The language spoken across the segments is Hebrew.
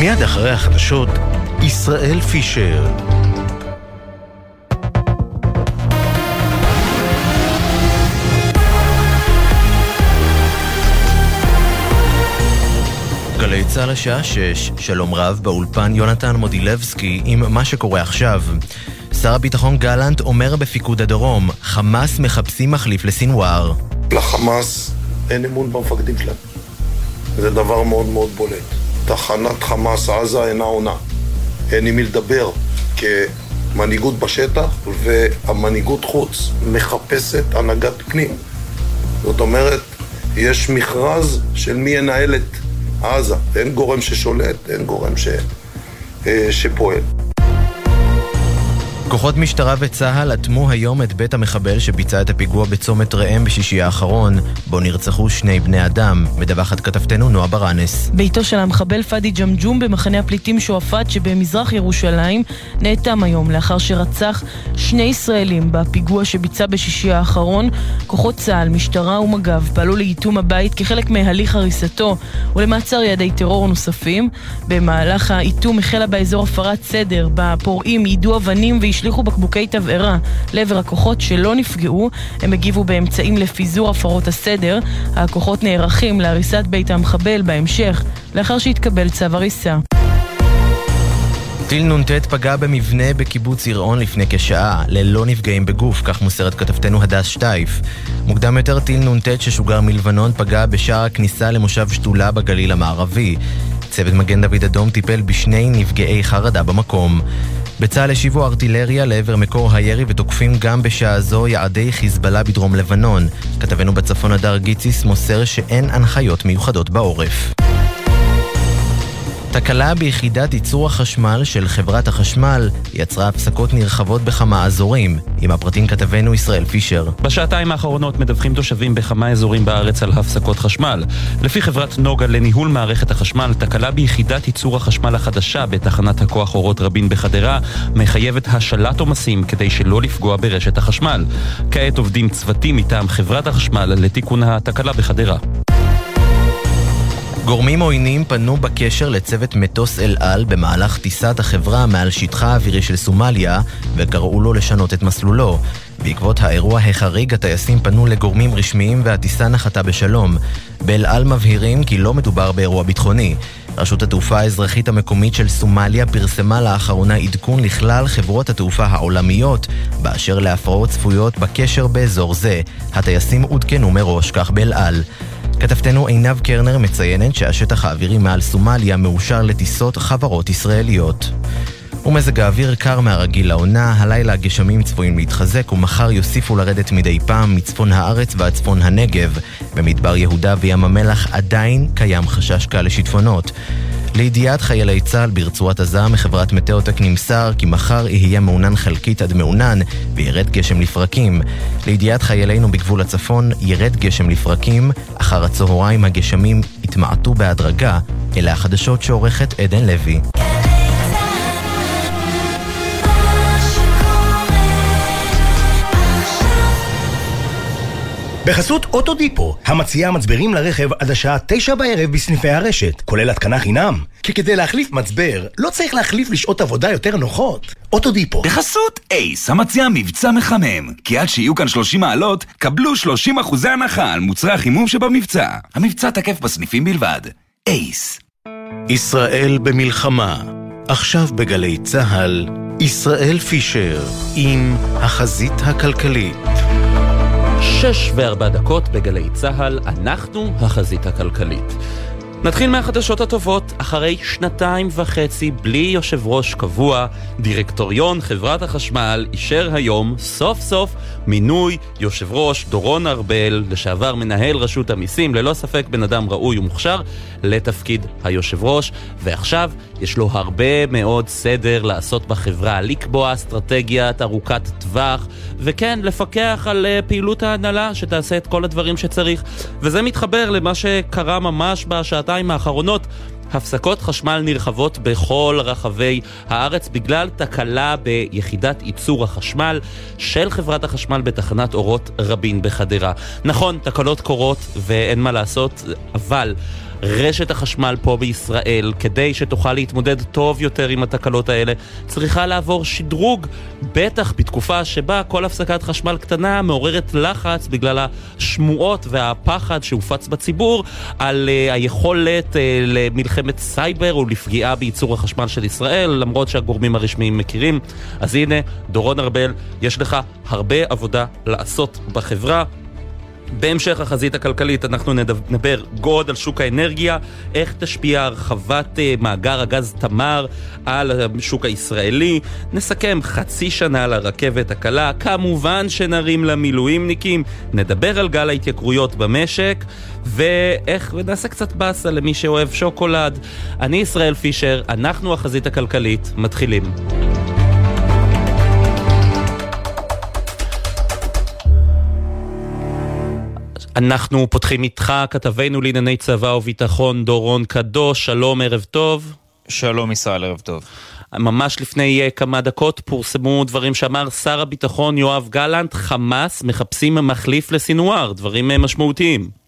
מיד אחרי החדשות, ישראל פישר. גלי צה"ל השעה 6, שלום רב, באולפן יונתן מודילבסקי עם מה שקורה עכשיו. שר הביטחון גלנט אומר בפיקוד הדרום, חמאס מחפשים מחליף לסינואר. לחמאס אין אמון במפקדים שלהם. זה דבר מאוד מאוד בולט. תחנת חמאס עזה אינה עונה. אין עם מי לדבר כמנהיגות בשטח, והמנהיגות חוץ מחפשת הנהגת פנים. זאת אומרת, יש מכרז של מי ינהל את עזה. אין גורם ששולט, אין גורם ש... אה, שפועל. כוחות משטרה וצה"ל אטמו היום את בית המחבל שביצע את הפיגוע בצומת ראם בשישי האחרון, בו נרצחו שני בני אדם, מדווחת כתבתנו נועה ברנס. ביתו של המחבל פאדי ג'מג'ום במחנה הפליטים שועפאט שבמזרח ירושלים נאטם היום לאחר שרצח שני ישראלים בפיגוע שביצע בשישי האחרון. כוחות צה"ל, משטרה ומג"ב פעלו לאיתום הבית כחלק מהליך הריסתו ולמעצר יעדי טרור נוספים. במהלך האיתום החלה באזור הפרת סדר, בה פורעים יידו אבנים והשתמשו השליכו בקבוקי תבערה לעבר הכוחות שלא נפגעו. הם הגיבו באמצעים לפיזור הפרות הסדר. הכוחות נערכים להריסת בית המחבל בהמשך, לאחר שהתקבל צו הריסה. טיל נ"ט פגע במבנה בקיבוץ יראון לפני כשעה, ללא נפגעים בגוף, כך מוסרת כתבתנו הדס שטייף. מוקדם יותר טיל נ"ט ששוגר מלבנון פגע בשער הכניסה למושב שתולה בגליל המערבי. צוות מגן דוד אדום טיפל בשני נפגעי חרדה במקום. בצה"ל השיבו ארטילריה לעבר מקור הירי ותוקפים גם בשעה זו יעדי חיזבאללה בדרום לבנון. כתבנו בצפון הדר גיציס מוסר שאין הנחיות מיוחדות בעורף. תקלה ביחידת ייצור החשמל של חברת החשמל יצרה הפסקות נרחבות בכמה אזורים. עם הפרטים כתבנו ישראל פישר. בשעתיים האחרונות מדווחים תושבים בכמה אזורים בארץ על הפסקות חשמל. לפי חברת נוגה לניהול מערכת החשמל, תקלה ביחידת ייצור החשמל החדשה בתחנת הכוח אורות רבין בחדרה מחייבת השלת עומסים כדי שלא לפגוע ברשת החשמל. כעת עובדים צוותים מטעם חברת החשמל לתיקון התקלה בחדרה. גורמים עוינים פנו בקשר לצוות מטוס אל על במהלך טיסת החברה מעל שטחה האווירי של סומליה וקראו לו לשנות את מסלולו. בעקבות האירוע החריג הטייסים פנו לגורמים רשמיים והטיסה נחתה בשלום. באל על מבהירים כי לא מדובר באירוע ביטחוני. רשות התעופה האזרחית המקומית של סומליה פרסמה לאחרונה עדכון לכלל חברות התעופה העולמיות באשר להפרעות צפויות בקשר באזור זה. הטייסים עודכנו מראש, כך באל על. כתבתנו עינב קרנר מציינת שהשטח האווירי מעל סומליה מאושר לטיסות חברות ישראליות. ומזג האוויר קר מהרגיל לעונה, הלילה הגשמים צפויים להתחזק ומחר יוסיפו לרדת מדי פעם מצפון הארץ ועד צפון הנגב. במדבר יהודה וים המלח עדיין קיים חשש קל לשיטפונות. לידיעת חיילי צה"ל ברצועת עזה מחברת מטאוטק נמסר כי מחר יהיה מעונן חלקית עד מעונן וירד גשם לפרקים. לידיעת חיילינו בגבול הצפון ירד גשם לפרקים, אחר הצהריים הגשמים יתמעטו בהדרגה. אלה החדשות שעורכת עדן לוי. בחסות אוטודיפו, המציעה מצברים לרכב עד השעה תשע בערב בסניפי הרשת, כולל התקנה חינם. כי כדי להחליף מצבר, לא צריך להחליף לשעות עבודה יותר נוחות. אוטודיפו. בחסות אייס, המציעה מבצע מחמם. כי עד שיהיו כאן 30 מעלות, קבלו 30 אחוזי הנחה על מוצרי החימום שבמבצע. המבצע תקף בסניפים בלבד. אייס. ישראל במלחמה. עכשיו בגלי צה"ל, ישראל פישר עם החזית הכלכלית. שש וארבע דקות בגלי צה"ל, אנחנו החזית הכלכלית. נתחיל מהחדשות הטובות, אחרי שנתיים וחצי בלי יושב ראש קבוע, דירקטוריון חברת החשמל אישר היום סוף סוף מינוי יושב ראש דורון ארבל, לשעבר מנהל רשות המיסים, ללא ספק בן אדם ראוי ומוכשר, לתפקיד היושב ראש, ועכשיו יש לו הרבה מאוד סדר לעשות בחברה, לקבוע אסטרטגיית ארוכת טווח, וכן, לפקח על uh, פעילות ההנהלה שתעשה את כל הדברים שצריך. וזה מתחבר למה שקרה ממש בשעתיים האחרונות. הפסקות חשמל נרחבות בכל רחבי הארץ בגלל תקלה ביחידת ייצור החשמל של חברת החשמל בתחנת אורות רבין בחדרה. נכון, תקלות קורות ואין מה לעשות, אבל רשת החשמל פה בישראל, כדי שתוכל להתמודד טוב יותר עם התקלות האלה, צריכה לעבור שדרוג, בטח בתקופה שבה כל הפסקת חשמל קטנה מעוררת לחץ בגלל השמועות והפחד שהופץ בציבור על uh, היכולת uh, למלחמת סייבר או לפגיעה בייצור החשמל של ישראל, למרות שהגורמים הרשמיים מכירים. אז הנה, דורון ארבל, יש לך הרבה עבודה לעשות בחברה. בהמשך החזית הכלכלית אנחנו נדבר גוד על שוק האנרגיה, איך תשפיע הרחבת אה, מאגר הגז תמר על השוק הישראלי, נסכם חצי שנה על הרכבת הקלה, כמובן שנרים למילואימניקים, נדבר על גל ההתייקרויות במשק, ואיך, ונעשה קצת באסה למי שאוהב שוקולד. אני ישראל פישר, אנחנו החזית הכלכלית, מתחילים. אנחנו פותחים איתך, כתבנו לענייני צבא וביטחון, דורון קדוש, שלום, ערב טוב. שלום ישראל, ערב טוב. ממש לפני uh, כמה דקות פורסמו דברים שאמר שר הביטחון יואב גלנט, חמאס מחפשים מחליף לסינואר, דברים uh, משמעותיים.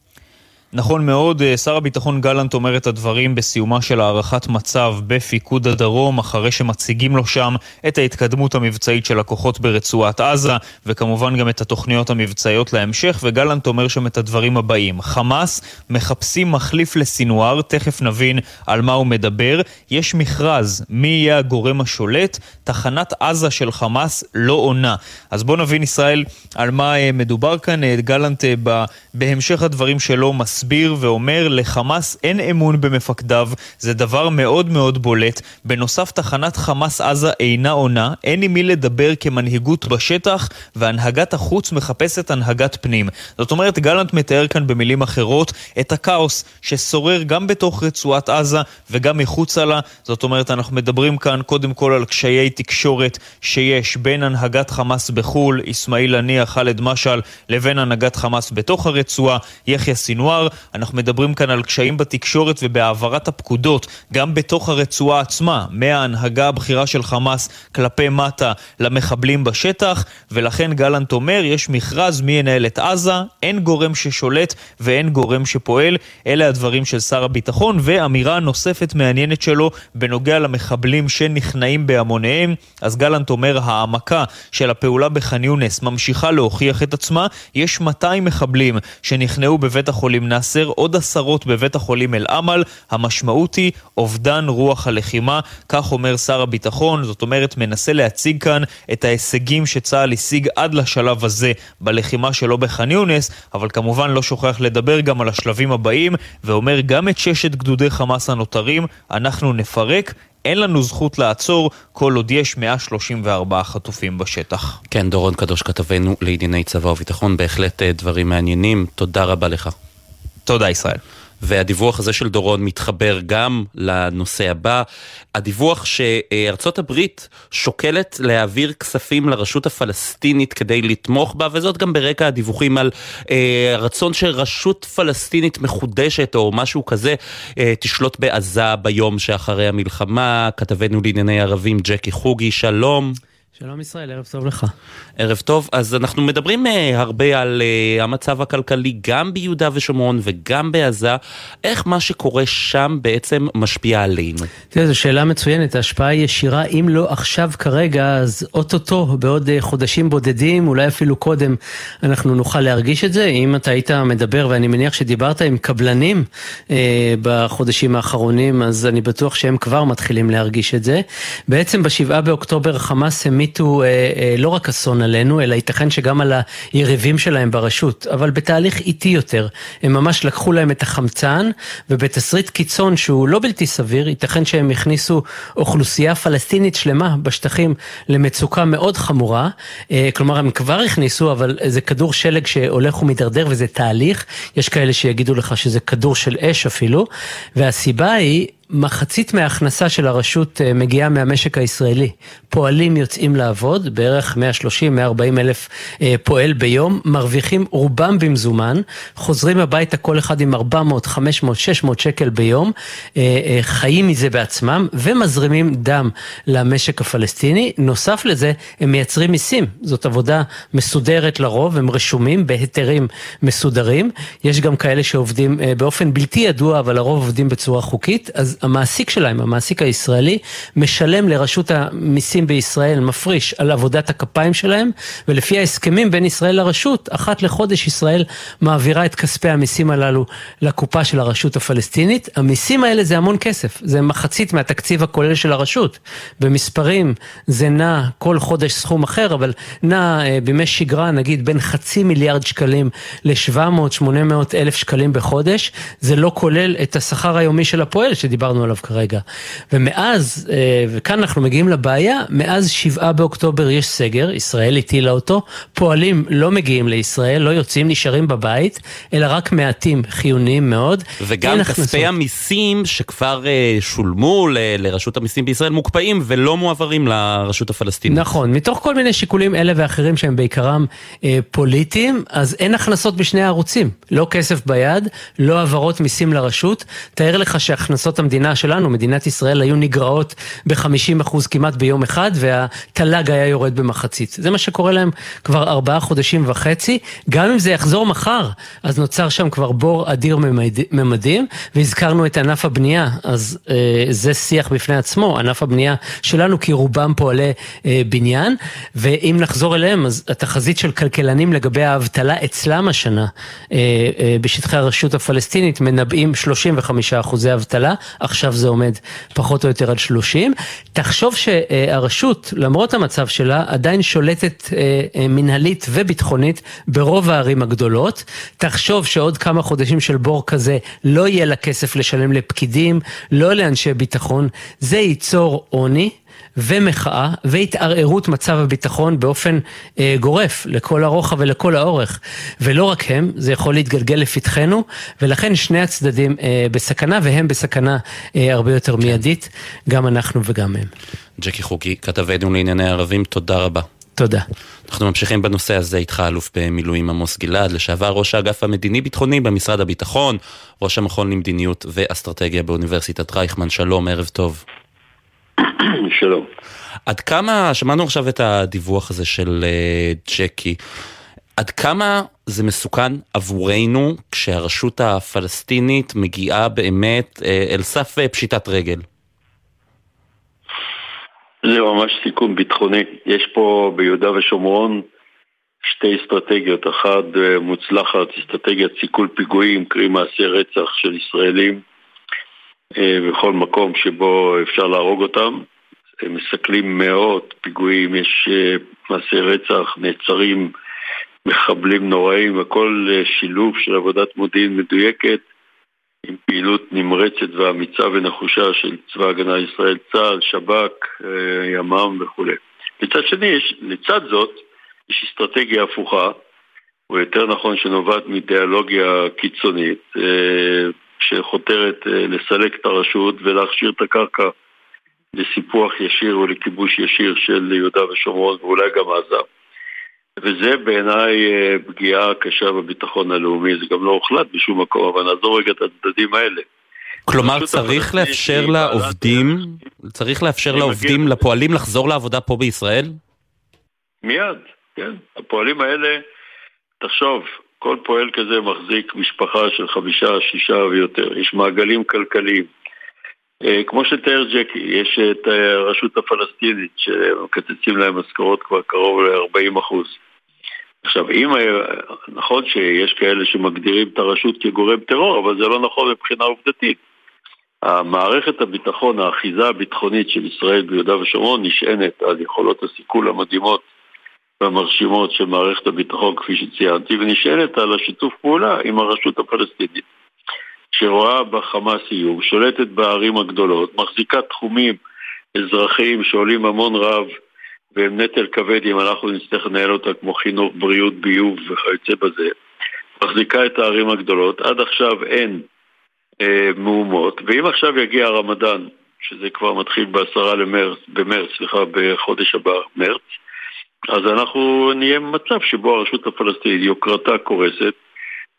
נכון מאוד, אה, שר הביטחון גלנט אומר את הדברים בסיומה של הערכת מצב בפיקוד הדרום, אחרי שמציגים לו שם את ההתקדמות המבצעית של הכוחות ברצועת עזה, וכמובן גם את התוכניות המבצעיות להמשך, וגלנט אומר שם את הדברים הבאים: חמאס מחפשים מחליף לסינואר, תכף נבין על מה הוא מדבר. יש מכרז מי יהיה הגורם השולט, תחנת עזה של חמאס לא עונה. אז בואו נבין, ישראל, על מה אה, מדובר כאן. אה, גלנט בהמשך הדברים שלו מס... מסביר ואומר לחמאס אין אמון במפקדיו, זה דבר מאוד מאוד בולט. בנוסף, תחנת חמאס עזה אינה עונה, אין עם מי לדבר כמנהיגות בשטח, והנהגת החוץ מחפשת הנהגת פנים. זאת אומרת, גלנט מתאר כאן במילים אחרות את הכאוס ששורר גם בתוך רצועת עזה וגם מחוצה לה. זאת אומרת, אנחנו מדברים כאן קודם כל על קשיי תקשורת שיש בין הנהגת חמאס בחו"ל, אסמאעיל הנייה, ח'אלד משעל, לבין הנהגת חמאס בתוך הרצועה, יחיא סינואר. אנחנו מדברים כאן על קשיים בתקשורת ובהעברת הפקודות, גם בתוך הרצועה עצמה, מההנהגה הבכירה של חמאס כלפי מטה למחבלים בשטח, ולכן גלנט אומר, יש מכרז מי ינהל את עזה, אין גורם ששולט ואין גורם שפועל. אלה הדברים של שר הביטחון, ואמירה נוספת מעניינת שלו בנוגע למחבלים שנכנעים בהמוניהם. אז גלנט אומר, העמקה של הפעולה בח'אן יונס ממשיכה להוכיח את עצמה. יש 200 מחבלים שנכנעו בבית החולים נאסר, עוד עשרות בבית החולים אל-עמל. המשמעות היא אובדן רוח הלחימה, כך אומר שר הביטחון, זאת אומרת מנסה להציג כאן את ההישגים שצה"ל השיג עד לשלב הזה בלחימה שלו בח'אן יונס, אבל כמובן לא שוכח לדבר גם על השלבים הבאים, ואומר גם את ששת גדודי חמאס הנותרים אנחנו נפרק, אין לנו זכות לעצור כל עוד יש 134 חטופים בשטח. כן, דורון קדוש כתבנו לענייני צבא וביטחון, בהחלט אה, דברים מעניינים. תודה רבה לך. תודה ישראל. והדיווח הזה של דורון מתחבר גם לנושא הבא, הדיווח שארצות הברית שוקלת להעביר כספים לרשות הפלסטינית כדי לתמוך בה, וזאת גם ברקע הדיווחים על אה, רצון שרשות פלסטינית מחודשת או משהו כזה אה, תשלוט בעזה ביום שאחרי המלחמה. כתבנו לענייני ערבים ג'קי חוגי, שלום. שלום ישראל, ערב טוב לך. ערב טוב, אז אנחנו מדברים uh, הרבה על uh, המצב הכלכלי גם ביהודה ושומרון וגם בעזה, איך מה שקורה שם בעצם משפיע עלינו? תראה, זו שאלה מצוינת, ההשפעה ישירה, אם לא עכשיו כרגע, אז אוטוטו, בעוד uh, חודשים בודדים, אולי אפילו קודם, אנחנו נוכל להרגיש את זה. אם אתה היית מדבר, ואני מניח שדיברת עם קבלנים uh, בחודשים האחרונים, אז אני בטוח שהם כבר מתחילים להרגיש את זה. בעצם בשבעה באוקטובר חמאס העמיד המיטו אה, אה, לא רק אסון עלינו, אלא ייתכן שגם על היריבים שלהם ברשות, אבל בתהליך איטי יותר. הם ממש לקחו להם את החמצן, ובתסריט קיצון שהוא לא בלתי סביר, ייתכן שהם הכניסו אוכלוסייה פלסטינית שלמה בשטחים למצוקה מאוד חמורה. אה, כלומר, הם כבר הכניסו, אבל זה כדור שלג שהולך ומידרדר וזה תהליך. יש כאלה שיגידו לך שזה כדור של אש אפילו, והסיבה היא... מחצית מההכנסה של הרשות אה, מגיעה מהמשק הישראלי. פועלים יוצאים לעבוד, בערך 130-140 אלף אה, פועל ביום, מרוויחים רובם במזומן, חוזרים הביתה כל אחד עם 400, 500, 600 שקל ביום, אה, חיים מזה בעצמם ומזרימים דם למשק הפלסטיני. נוסף לזה, הם מייצרים מיסים. זאת עבודה מסודרת לרוב, הם רשומים בהיתרים מסודרים. יש גם כאלה שעובדים באופן בלתי ידוע, אבל לרוב עובדים בצורה חוקית. אז המעסיק שלהם, המעסיק הישראלי, משלם לרשות המיסים בישראל, מפריש על עבודת הכפיים שלהם, ולפי ההסכמים בין ישראל לרשות, אחת לחודש ישראל מעבירה את כספי המיסים הללו לקופה של הרשות הפלסטינית. המיסים האלה זה המון כסף, זה מחצית מהתקציב הכולל של הרשות. במספרים זה נע כל חודש סכום אחר, אבל נע אה, בימי שגרה נגיד בין חצי מיליארד שקלים ל-700-800 אלף שקלים בחודש, זה לא כולל את השכר היומי של הפועל שדיברנו שדיברנו עליו כרגע. ומאז, אה, וכאן אנחנו מגיעים לבעיה, מאז שבעה באוקטובר יש סגר, ישראל הטילה אותו, פועלים לא מגיעים לישראל, לא יוצאים, נשארים בבית, אלא רק מעטים חיוניים מאוד. וגם כספי. המיסים שכבר אה, שולמו ל- לרשות המיסים בישראל מוקפאים ולא מועברים לרשות הפלסטינית. נכון, מתוך כל מיני שיקולים אלה ואחרים שהם בעיקרם אה, פוליטיים, אז אין הכנסות בשני הערוצים. לא כסף ביד, לא העברות מיסים לרשות. תאר לך שהכנסות המדינה המדינה שלנו, מדינת ישראל, היו נגרעות ב-50% כמעט ביום אחד, והתל"ג היה יורד במחצית. זה מה שקורה להם כבר ארבעה חודשים וחצי. גם אם זה יחזור מחר, אז נוצר שם כבר בור אדיר ממד, ממדים, והזכרנו את ענף הבנייה, אז אה, זה שיח בפני עצמו, ענף הבנייה שלנו, כי רובם פועלי אה, בניין, ואם נחזור אליהם, אז התחזית של כלכלנים לגבי האבטלה אצלם השנה, אה, אה, בשטחי הרשות הפלסטינית, מנבאים 35 אחוזי אבטלה. עכשיו זה עומד פחות או יותר על 30. תחשוב שהרשות, למרות המצב שלה, עדיין שולטת אה, אה, מנהלית וביטחונית ברוב הערים הגדולות. תחשוב שעוד כמה חודשים של בור כזה לא יהיה לה כסף לשלם לפקידים, לא לאנשי ביטחון. זה ייצור עוני. ומחאה והתערערות מצב הביטחון באופן אה, גורף לכל הרוחב ולכל האורך. ולא רק הם, זה יכול להתגלגל לפתחנו, ולכן שני הצדדים אה, בסכנה, והם בסכנה אה, הרבה יותר כן. מיידית, גם אנחנו וגם הם. ג'קי חוקי, כתבנו לענייני ערבים, תודה רבה. תודה. אנחנו ממשיכים בנושא הזה איתך, אלוף במילואים עמוס גלעד, לשעבר ראש האגף המדיני-ביטחוני במשרד הביטחון, ראש המכון למדיניות ואסטרטגיה באוניברסיטת רייכמן, שלום, ערב טוב. שלום. עד כמה, שמענו עכשיו את הדיווח הזה של uh, ג'קי, עד כמה זה מסוכן עבורנו כשהרשות הפלסטינית מגיעה באמת uh, אל סף uh, פשיטת רגל? זה ממש סיכון ביטחוני. יש פה ביהודה ושומרון שתי אסטרטגיות. אחת מוצלחת, אסטרטגיית סיכול פיגועים, קרי מעשי רצח של ישראלים בכל מקום שבו אפשר להרוג אותם. מסכלים מאות פיגועים, יש אה, מעשי רצח, נעצרים מחבלים נוראים, הכל אה, שילוב של עבודת מודיעין מדויקת עם פעילות נמרצת ואמיצה ונחושה של צבא הגנה לישראל, צה"ל, שב"כ, אה, ימ"מ וכולי. מצד שני, לצד זאת, יש אסטרטגיה הפוכה, או יותר נכון שנובעת מאידיאולוגיה קיצונית, שחותרת לסלק את הרשות ולהכשיר את הקרקע לסיפוח ישיר או לכיבוש ישיר של יהודה ושומרון ואולי גם עזה. וזה בעיניי אה, פגיעה קשה בביטחון הלאומי, זה גם לא הוחלט בשום מקום, אבל נעזור רגע את הצדדים האלה. כלומר צריך לאפשר לעובדים, צריך לאפשר לעובדים, לפועלים לחזור לעבודה פה בישראל? מיד, כן. הפועלים האלה, תחשוב, כל פועל כזה מחזיק משפחה של חמישה, שישה ויותר. יש מעגלים כלכליים. אה, כמו שתיאר ג'קי, יש את הרשות הפלסטינית שמקצצים להם משכורות כבר קרוב ל-40 אחוז. עכשיו, אם, נכון שיש כאלה שמגדירים את הרשות כגורם טרור, אבל זה לא נכון מבחינה עובדתית. המערכת הביטחון, האחיזה הביטחונית של ישראל ביהודה ושומרון נשענת על יכולות הסיכול המדהימות והמרשימות של מערכת הביטחון, כפי שציינתי, ונשענת על השיתוף פעולה עם הרשות הפלסטינית. שרואה בחמאס איום, שולטת בערים הגדולות, מחזיקה תחומים אזרחיים שעולים המון רב והם נטל כבד אם אנחנו נצטרך לנהל אותה כמו חינוך, בריאות, ביוב וכיוצא בזה, מחזיקה את הערים הגדולות. עד עכשיו אין אה, מהומות, ואם עכשיו יגיע הרמדאן, שזה כבר מתחיל בעשרה למרץ, במרץ, סליחה, בחודש הבא, מרץ, אז אנחנו נהיה במצב שבו הרשות הפלסטינית, יוקרתה קורסת,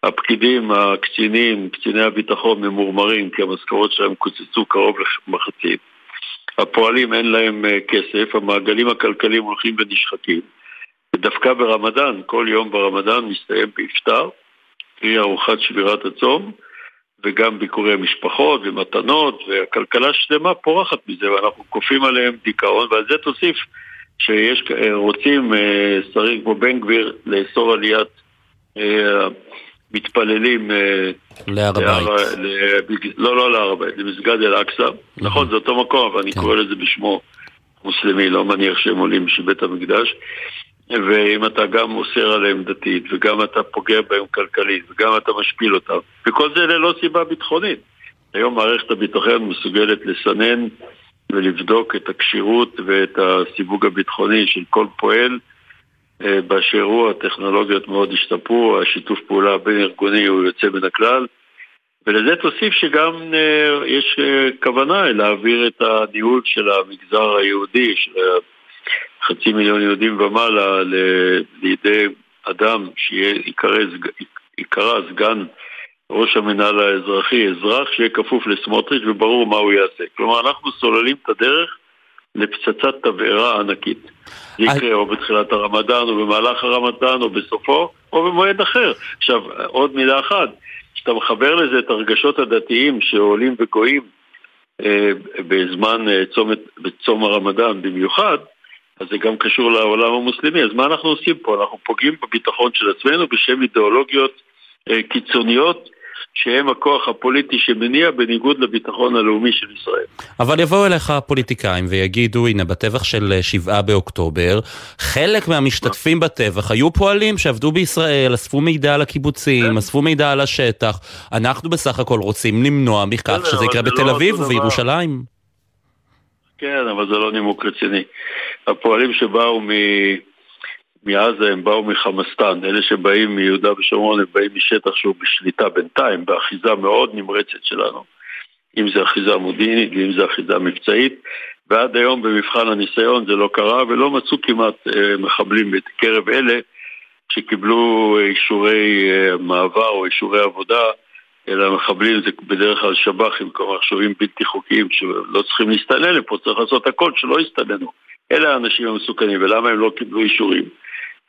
הפקידים, הקצינים, קציני הביטחון ממורמרים כי המשכורות שלהם קוצצו קרוב למחצית. הפועלים אין להם אה, כסף, המעגלים הכלכליים הולכים ונשחקים. ודווקא ברמדאן, כל יום ברמדאן מסתיים באפטר, קרי ארוחת שבירת הצום, וגם ביקורי משפחות ומתנות, והכלכלה שלמה פורחת מזה, ואנחנו כופים עליהם דיכאון, ועל זה תוסיף שיש, אה, אה, שרים כמו בן גביר לאסור עליית מתפללים להר הבית. לא, לא להר הבית, למסגד אל-אקצא. נכון, זה אותו מקום, אבל אני כן. קורא לזה בשמו מוסלמי, לא מניח שהם עולים של בית המקדש. ואם אתה גם אוסר עליהם דתית, וגם אתה פוגע בהם כלכלית, וגם אתה משפיל אותם, וכל זה ללא סיבה ביטחונית. היום מערכת הביטחון מסוגלת לסנן ולבדוק את הכשירות ואת הסיווג הביטחוני של כל פועל אה, באשר הוא, הטכנולוגיות מאוד השתפרו, השיתוף פעולה בין ארגוני הוא יוצא מן הכלל. ולזה תוסיף שגם uh, יש uh, כוונה להעביר את הניהול של המגזר היהודי, של חצי מיליון יהודים ומעלה, לידי אדם שייקרא סגן ראש המנהל האזרחי, אזרח שיהיה כפוף לסמוטריץ' וברור מה הוא יעשה. כלומר, אנחנו סוללים את הדרך לפצצת תבערה ענקית. יקרה או בתחילת הרמדאן, או במהלך הרמדאן, או בסופו, או במועד אחר. עכשיו, עוד מילה אחת, כשאתה מחבר לזה את הרגשות הדתיים שעולים וגואים אה, בזמן אה, צומת, בצום הרמדאן במיוחד, אז זה גם קשור לעולם המוסלמי. אז מה אנחנו עושים פה? אנחנו פוגעים בביטחון של עצמנו בשם אידיאולוגיות אה, קיצוניות שהם הכוח הפוליטי שמניע בניגוד לביטחון הלאומי של ישראל. אבל יבואו אליך הפוליטיקאים ויגידו, הנה, בטבח של שבעה באוקטובר, חלק מהמשתתפים בטבח היו פועלים שעבדו בישראל, אספו מידע על הקיבוצים, כן. אספו מידע על השטח. אנחנו בסך הכל רוצים למנוע מכך שזה יקרה בתל לא אביב ובירושלים. כן, אבל זה לא נימוק רציני. הפועלים שבאו מ... מעזה הם באו מחמאסטן, אלה שבאים מיהודה ושומרון הם באים משטח שהוא בשליטה בינתיים, באחיזה מאוד נמרצת שלנו, אם זה אחיזה מודיעינית ואם זה אחיזה מבצעית, ועד היום במבחן הניסיון זה לא קרה ולא מצאו כמעט אה, מחבלים בקרב אלה שקיבלו אישורי אה, מעבר או אישורי עבודה, אלא מחבלים זה בדרך כלל שב"חים, כלומר שוהים בלתי חוקיים שלא צריכים להסתנן לפה, צריך לעשות הכל שלא יסתננו. אלה האנשים המסוכנים, ולמה הם לא קיבלו אישורים?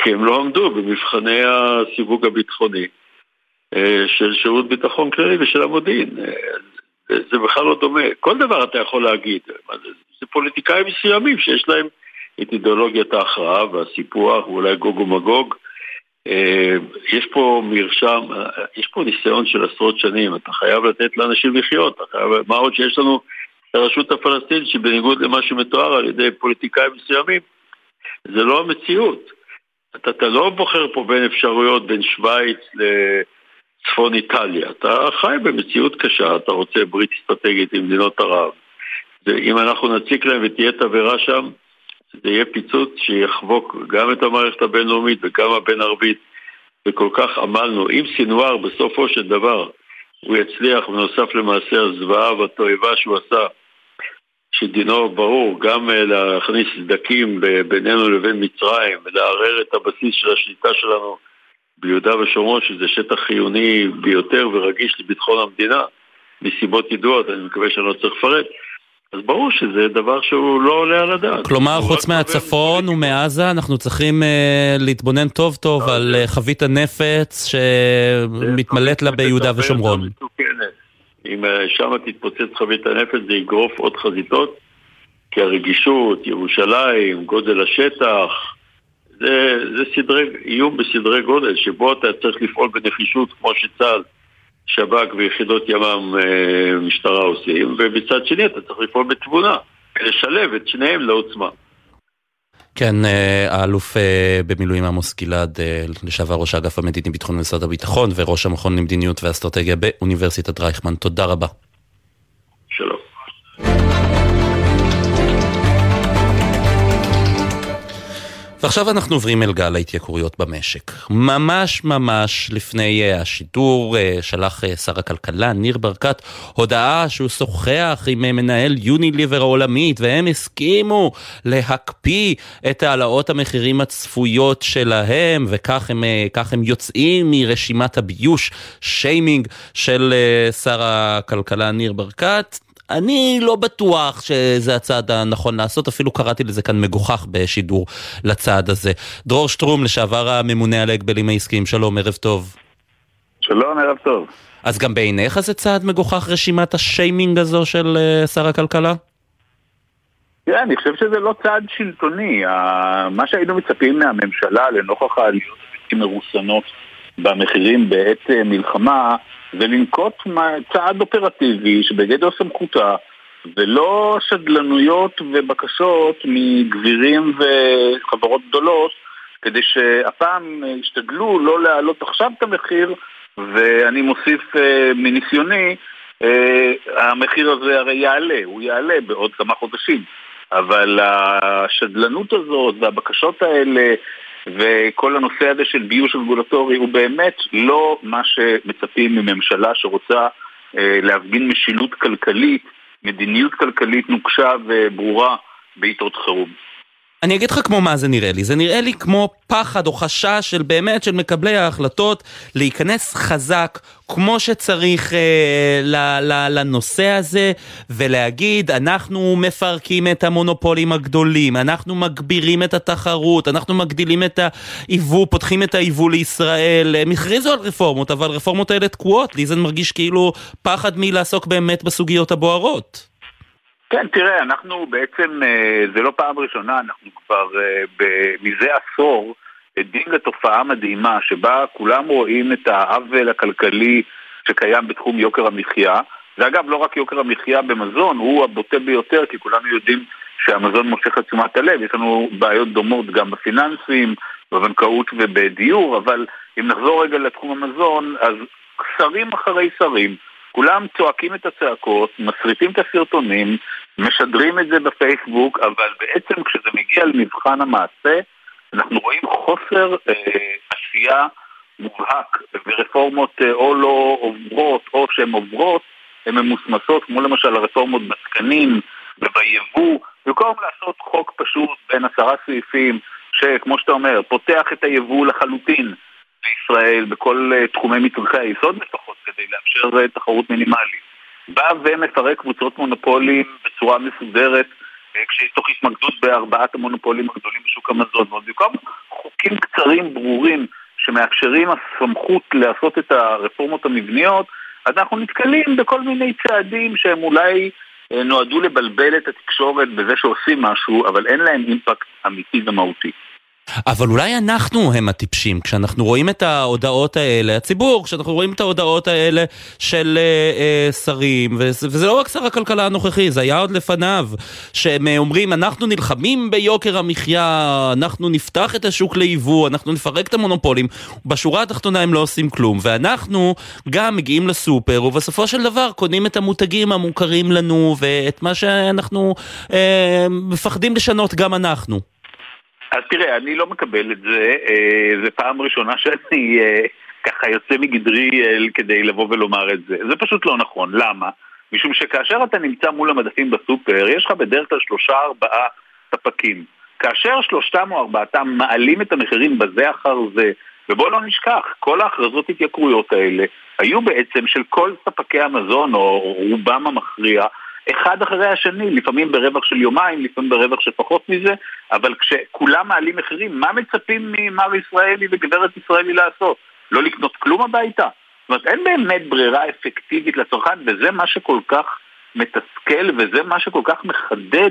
כי הם לא עמדו במבחני הסיווג הביטחוני אה, של שירות ביטחון כללי ושל המודיעין. אה, זה בכלל לא דומה. כל דבר אתה יכול להגיד. זה פוליטיקאים מסוימים שיש להם את אידיאולוגיית ההכרעה והסיפוח ואולי גוג ומגוג. אה, יש פה מרשם, יש פה ניסיון של עשרות שנים, אתה חייב לתת לאנשים לחיות, חייב, מה עוד שיש לנו את הרשות הפלסטינית שבניגוד למה שמתואר על ידי פוליטיקאים מסוימים, זה לא המציאות. אתה, אתה לא בוחר פה בין אפשרויות בין שווייץ לצפון איטליה, אתה חי במציאות קשה, אתה רוצה ברית אסטרטגית עם מדינות ערב. ואם אנחנו נציק להם ותהיה תבערה שם, זה יהיה פיצוץ שיחבוק גם את המערכת הבינלאומית וגם הבין-ערבית, וכל כך עמלנו. אם סינואר בסופו של דבר הוא יצליח, בנוסף למעשה הזוועה והתועבה שהוא עשה, שדינו ברור, גם אה, להכניס סדקים בינינו לבין מצרים ולערער את הבסיס של השליטה שלנו ביהודה ושומרון, שזה שטח חיוני ביותר ורגיש לביטחון המדינה, מסיבות ידועות, אני מקווה שאני לא צריך לפרט. אז ברור שזה דבר שהוא לא עולה על הדעת. כלומר, חוץ מהצפון ומעזה, אנחנו צריכים uh, להתבונן טוב טוב לא, על uh, חבית הנפץ שמתמלאת לה ביהודה ושומרון. אם אה, שם תתפוצץ חבית הנפץ זה יגרוף עוד חזיתות, כי הרגישות, ירושלים, גודל השטח, זה, זה סדרי, איום בסדרי גודל, שבו אתה צריך לפעול בנחישות כמו שצה"ל, שב"כ ויחידות ימ"מ אה, משטרה עושים, ובצד שני אתה צריך לפעול בתבונה, לשלב את שניהם לעוצמה. כן, אה, האלוף אה, במילואים עמוס גלעד, אה, לשעבר ראש האגף המדיני ביטחון במשרד הביטחון וראש המכון למדיניות ואסטרטגיה באוניברסיטת רייכמן, תודה רבה. שלום. ועכשיו אנחנו עוברים אל גל ההתייקרויות במשק. ממש ממש לפני uh, השידור uh, שלח uh, שר הכלכלה ניר ברקת הודעה שהוא שוחח עם מנהל יוניליבר העולמית והם הסכימו להקפיא את העלאות המחירים הצפויות שלהם וכך הם, הם יוצאים מרשימת הביוש שיימינג של שר הכלכלה ניר ברקת. אני לא בטוח שזה הצעד הנכון לעשות, אפילו קראתי לזה כאן מגוחך בשידור לצעד הזה. דרור שטרום, לשעבר הממונה על ההגבלים העסקיים, שלום, ערב טוב. שלום, ערב טוב. אז גם בעיניך זה צעד מגוחך רשימת השיימינג הזו של uh, שר הכלכלה? תראה, אני חושב שזה לא צעד שלטוני. מה שהיינו מצפים מהממשלה לנוכח העליות מרוסנות במחירים בעת אה, מלחמה ולנקוט צעד אופרטיבי שבגדר סמכותה ולא שדלנויות ובקשות מגבירים וחברות גדולות כדי שהפעם ישתדלו לא להעלות עכשיו את המחיר ואני מוסיף uh, מניסיוני, uh, המחיר הזה הרי יעלה, הוא יעלה בעוד כמה חודשים. אבל השדלנות הזאת והבקשות האלה וכל הנושא הזה של ביוש רגולטורי הוא באמת לא מה שמצפים מממשלה שרוצה אה, להפגין משילות כלכלית, מדיניות כלכלית נוקשה וברורה בעיתות חירום. אני אגיד לך כמו מה זה נראה לי, זה נראה לי כמו פחד או חשש של באמת של מקבלי ההחלטות להיכנס חזק כמו שצריך אה, ל, ל, לנושא הזה ולהגיד אנחנו מפרקים את המונופולים הגדולים, אנחנו מגבירים את התחרות, אנחנו מגדילים את היבוא, פותחים את היבוא לישראל, הם הכריזו על רפורמות אבל הרפורמות האלה תקועות, לי זה מרגיש כאילו פחד מלעסוק באמת בסוגיות הבוערות. כן, תראה, אנחנו בעצם, אה, זה לא פעם ראשונה, אנחנו כבר אה, מזה עשור עדים לתופעה מדהימה שבה כולם רואים את העוול הכלכלי שקיים בתחום יוקר המחיה. ואגב, לא רק יוקר המחיה במזון, הוא הבוטה ביותר, כי כולנו יודעים שהמזון מושך את תשומת הלב. יש לנו בעיות דומות גם בפיננסים, בבנקאות ובדיור, אבל אם נחזור רגע לתחום המזון, אז שרים אחרי שרים, כולם צועקים את הצעקות, מסריטים את הסרטונים, משדרים את זה בפייסבוק, אבל בעצם כשזה מגיע למבחן המעשה, אנחנו רואים חוסר אה, עשייה מובהק, ורפורמות אה, או לא עוברות, או שהן עוברות, הן ממוסמסות, כמו למשל הרפורמות בתקנים וביבוא, במקום לעשות חוק פשוט בין עשרה סעיפים, שכמו שאתה אומר, פותח את היבוא לחלוטין לישראל בכל אה, תחומי מצרכי היסוד לפחות, כדי לאפשר אה, תחרות מינימלית. בא ומפרק קבוצות מונופולים בצורה מסודרת אה, כשתוך התמקדות בארבעת המונופולים הגדולים בשוק המזון. ובמקום חוקים קצרים ברורים שמאפשרים הסמכות לעשות את הרפורמות המבניות, אנחנו נתקלים בכל מיני צעדים שהם אולי נועדו לבלבל את התקשורת בזה שעושים משהו, אבל אין להם אימפקט אמיתי ומהותי. אבל אולי אנחנו הם הטיפשים, כשאנחנו רואים את ההודעות האלה, הציבור, כשאנחנו רואים את ההודעות האלה של אה, אה, שרים, וזה, וזה לא רק שר הכלכלה הנוכחי, זה היה עוד לפניו, שהם אה, אומרים, אנחנו נלחמים ביוקר המחיה, אנחנו נפתח את השוק ליבוא, אנחנו נפרק את המונופולים, בשורה התחתונה הם לא עושים כלום, ואנחנו גם מגיעים לסופר, ובסופו של דבר קונים את המותגים המוכרים לנו, ואת מה שאנחנו אה, מפחדים לשנות גם אנחנו. אז תראה, אני לא מקבל את זה, אה, זו פעם ראשונה שאני אה, ככה יוצא מגדרי אה, כדי לבוא ולומר את זה. זה פשוט לא נכון. למה? משום שכאשר אתה נמצא מול המדפים בסופר, יש לך בדרך כלל שלושה ארבעה ספקים. כאשר שלושתם או ארבעתם מעלים את המחירים בזה אחר זה, ובוא לא נשכח, כל ההכרזות התייקרויות האלה היו בעצם של כל ספקי המזון, או רובם המכריע, אחד אחרי השני, לפעמים ברווח של יומיים, לפעמים ברווח של פחות מזה, אבל כשכולם מעלים מחירים, מה מצפים ממר ישראלי וגברת ישראלי לעשות? לא לקנות כלום הביתה? זאת אומרת, אין באמת ברירה אפקטיבית לצרכן, וזה מה שכל כך מתסכל, וזה מה שכל כך מחדד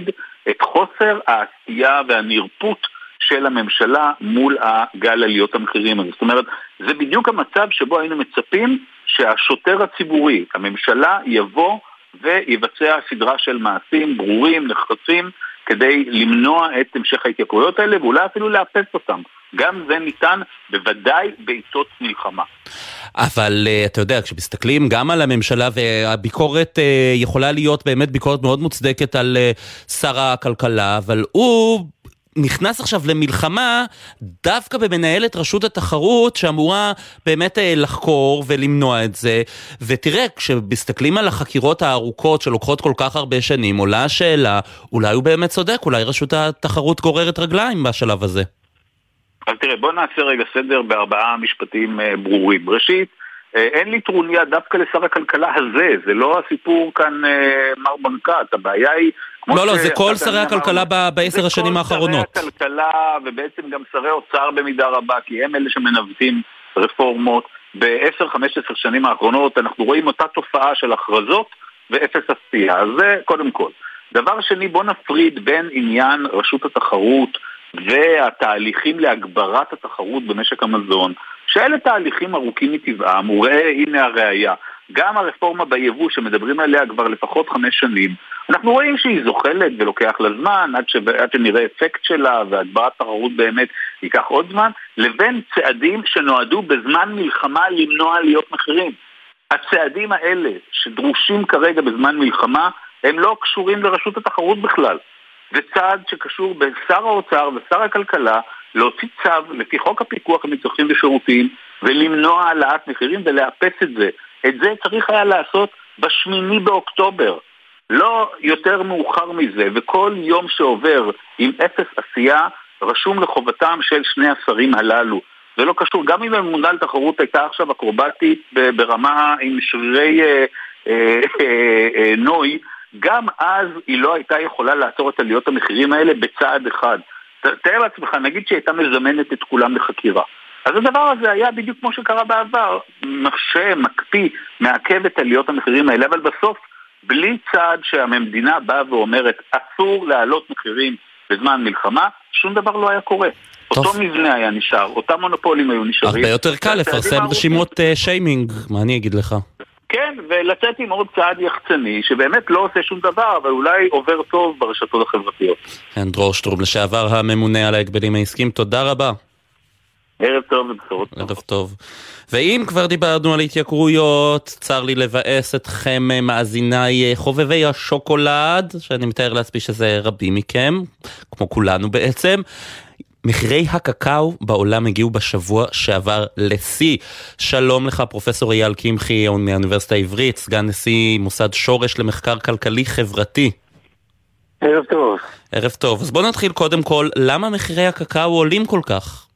את חוסר העשייה והנרפות של הממשלה מול הגל עליות המחירים הזה. זאת אומרת, זה בדיוק המצב שבו היינו מצפים שהשוטר הציבורי, הממשלה, יבוא ויבצע סדרה של מעשים ברורים, נחרצים, כדי למנוע את המשך ההתייקרויות האלה ואולי אפילו לאפס אותם. גם זה ניתן בוודאי בעיתות מלחמה. אבל uh, אתה יודע, כשמסתכלים גם על הממשלה והביקורת uh, יכולה להיות באמת ביקורת מאוד מוצדקת על uh, שר הכלכלה, אבל הוא נכנס עכשיו למלחמה דווקא במנהלת רשות התחרות שאמורה באמת אה, לחקור ולמנוע את זה. ותראה, כשמסתכלים על החקירות הארוכות שלוקחות כל כך הרבה שנים, עולה השאלה, אולי הוא באמת צודק, אולי רשות התחרות גוררת רגליים בשלב הזה. אז תראה, בוא נעשה רגע סדר בארבעה משפטים אה, ברורים. ראשית, אה, אין לי טרוניה דווקא לשר הכלכלה הזה, זה לא הסיפור כאן מר ברנקת, הבעיה היא... לא, לא, זה כל שרי הכלכלה בעשר השנים האחרונות. זה כל שרי הכלכלה ובעצם גם שרי אוצר במידה רבה, כי הם אלה שמנווטים רפורמות. ב-10-15 שנים האחרונות אנחנו רואים אותה תופעה של הכרזות ואפס עשייה, אז זה קודם כל. דבר שני, בוא נפריד בין עניין רשות התחרות והתהליכים להגברת התחרות במשק המזון, שאלה תהליכים ארוכים מטבעם, וראה הנה הראייה. גם הרפורמה ביבוא שמדברים עליה כבר לפחות חמש שנים, אנחנו רואים שהיא זוחלת ולוקח לה זמן עד, ש... עד שנראה אפקט שלה והגברת תחרות באמת ייקח עוד זמן, לבין צעדים שנועדו בזמן מלחמה למנוע עליות מחירים. הצעדים האלה שדרושים כרגע בזמן מלחמה הם לא קשורים לרשות התחרות בכלל. זה צעד שקשור בשר האוצר ושר הכלכלה להוציא צו לפי חוק הפיקוח על מצרכים ושירותים ולמנוע העלאת מחירים ולאפס את זה. את זה צריך היה לעשות בשמיני באוקטובר, לא יותר מאוחר מזה, וכל יום שעובר עם אפס עשייה רשום לחובתם של שני השרים הללו. זה לא קשור, גם אם הממונה על תחרות הייתה עכשיו אקרובטית ברמה עם שרירי אה, אה, אה, אה, נוי, גם אז היא לא הייתה יכולה לעצור את עליות המחירים האלה בצעד אחד. תאר לעצמך, נגיד שהיא הייתה מזמנת את כולם לחקירה. אז הדבר הזה היה בדיוק כמו שקרה בעבר, מקשה, מקפיא, מעכב את עליות המחירים האלה, אבל בסוף, בלי צעד שהמדינה באה ואומרת, אסור להעלות מחירים בזמן מלחמה, שום דבר לא היה קורה. טוב. אותו מבנה היה נשאר, אותם מונופולים היו נשארים. הרבה יותר קל לפרסם רשימות uh, שיימינג, מה אני אגיד לך? כן, ולצאת עם עוד צעד יחצני, שבאמת לא עושה שום דבר, אבל אולי עובר טוב ברשתות החברתיות. כן, דרור שטרום, לשעבר הממונה על ההגבלים העסקיים, תודה רבה. ערב טוב ובשורות טובות. ערב טוב. ואם כבר דיברנו על התייקרויות, צר לי לבאס אתכם מאזיניי חובבי השוקולד, שאני מתאר לעצמי שזה רבים מכם, כמו כולנו בעצם. מחירי הקקאו בעולם הגיעו בשבוע שעבר לשיא. שלום לך פרופסור אייל קמחי מהאוניברסיטה העברית, סגן נשיא מוסד שורש למחקר כלכלי חברתי. ערב טוב. ערב טוב. אז בוא נתחיל קודם כל, למה מחירי הקקאו עולים כל כך?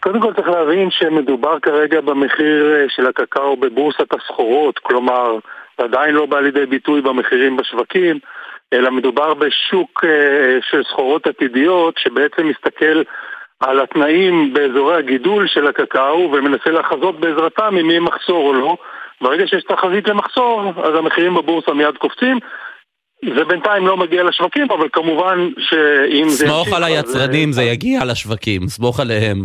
קודם כל צריך להבין שמדובר כרגע במחיר אה, של הקקאו בבורסת הסחורות, כלומר עדיין לא בא לידי ביטוי במחירים בשווקים, אלא מדובר בשוק אה, של סחורות עתידיות שבעצם מסתכל על התנאים באזורי הגידול של הקקאו ומנסה לחזות בעזרתם אם יהיה מחסור או לא. ברגע שיש תחזית למחסור, אז המחירים בבורסה מיד קופצים. זה בינתיים לא מגיע לשווקים, אבל כמובן שאם זה... סמוך על היצרנים, זה יגיע לשווקים, סמוך עליהם.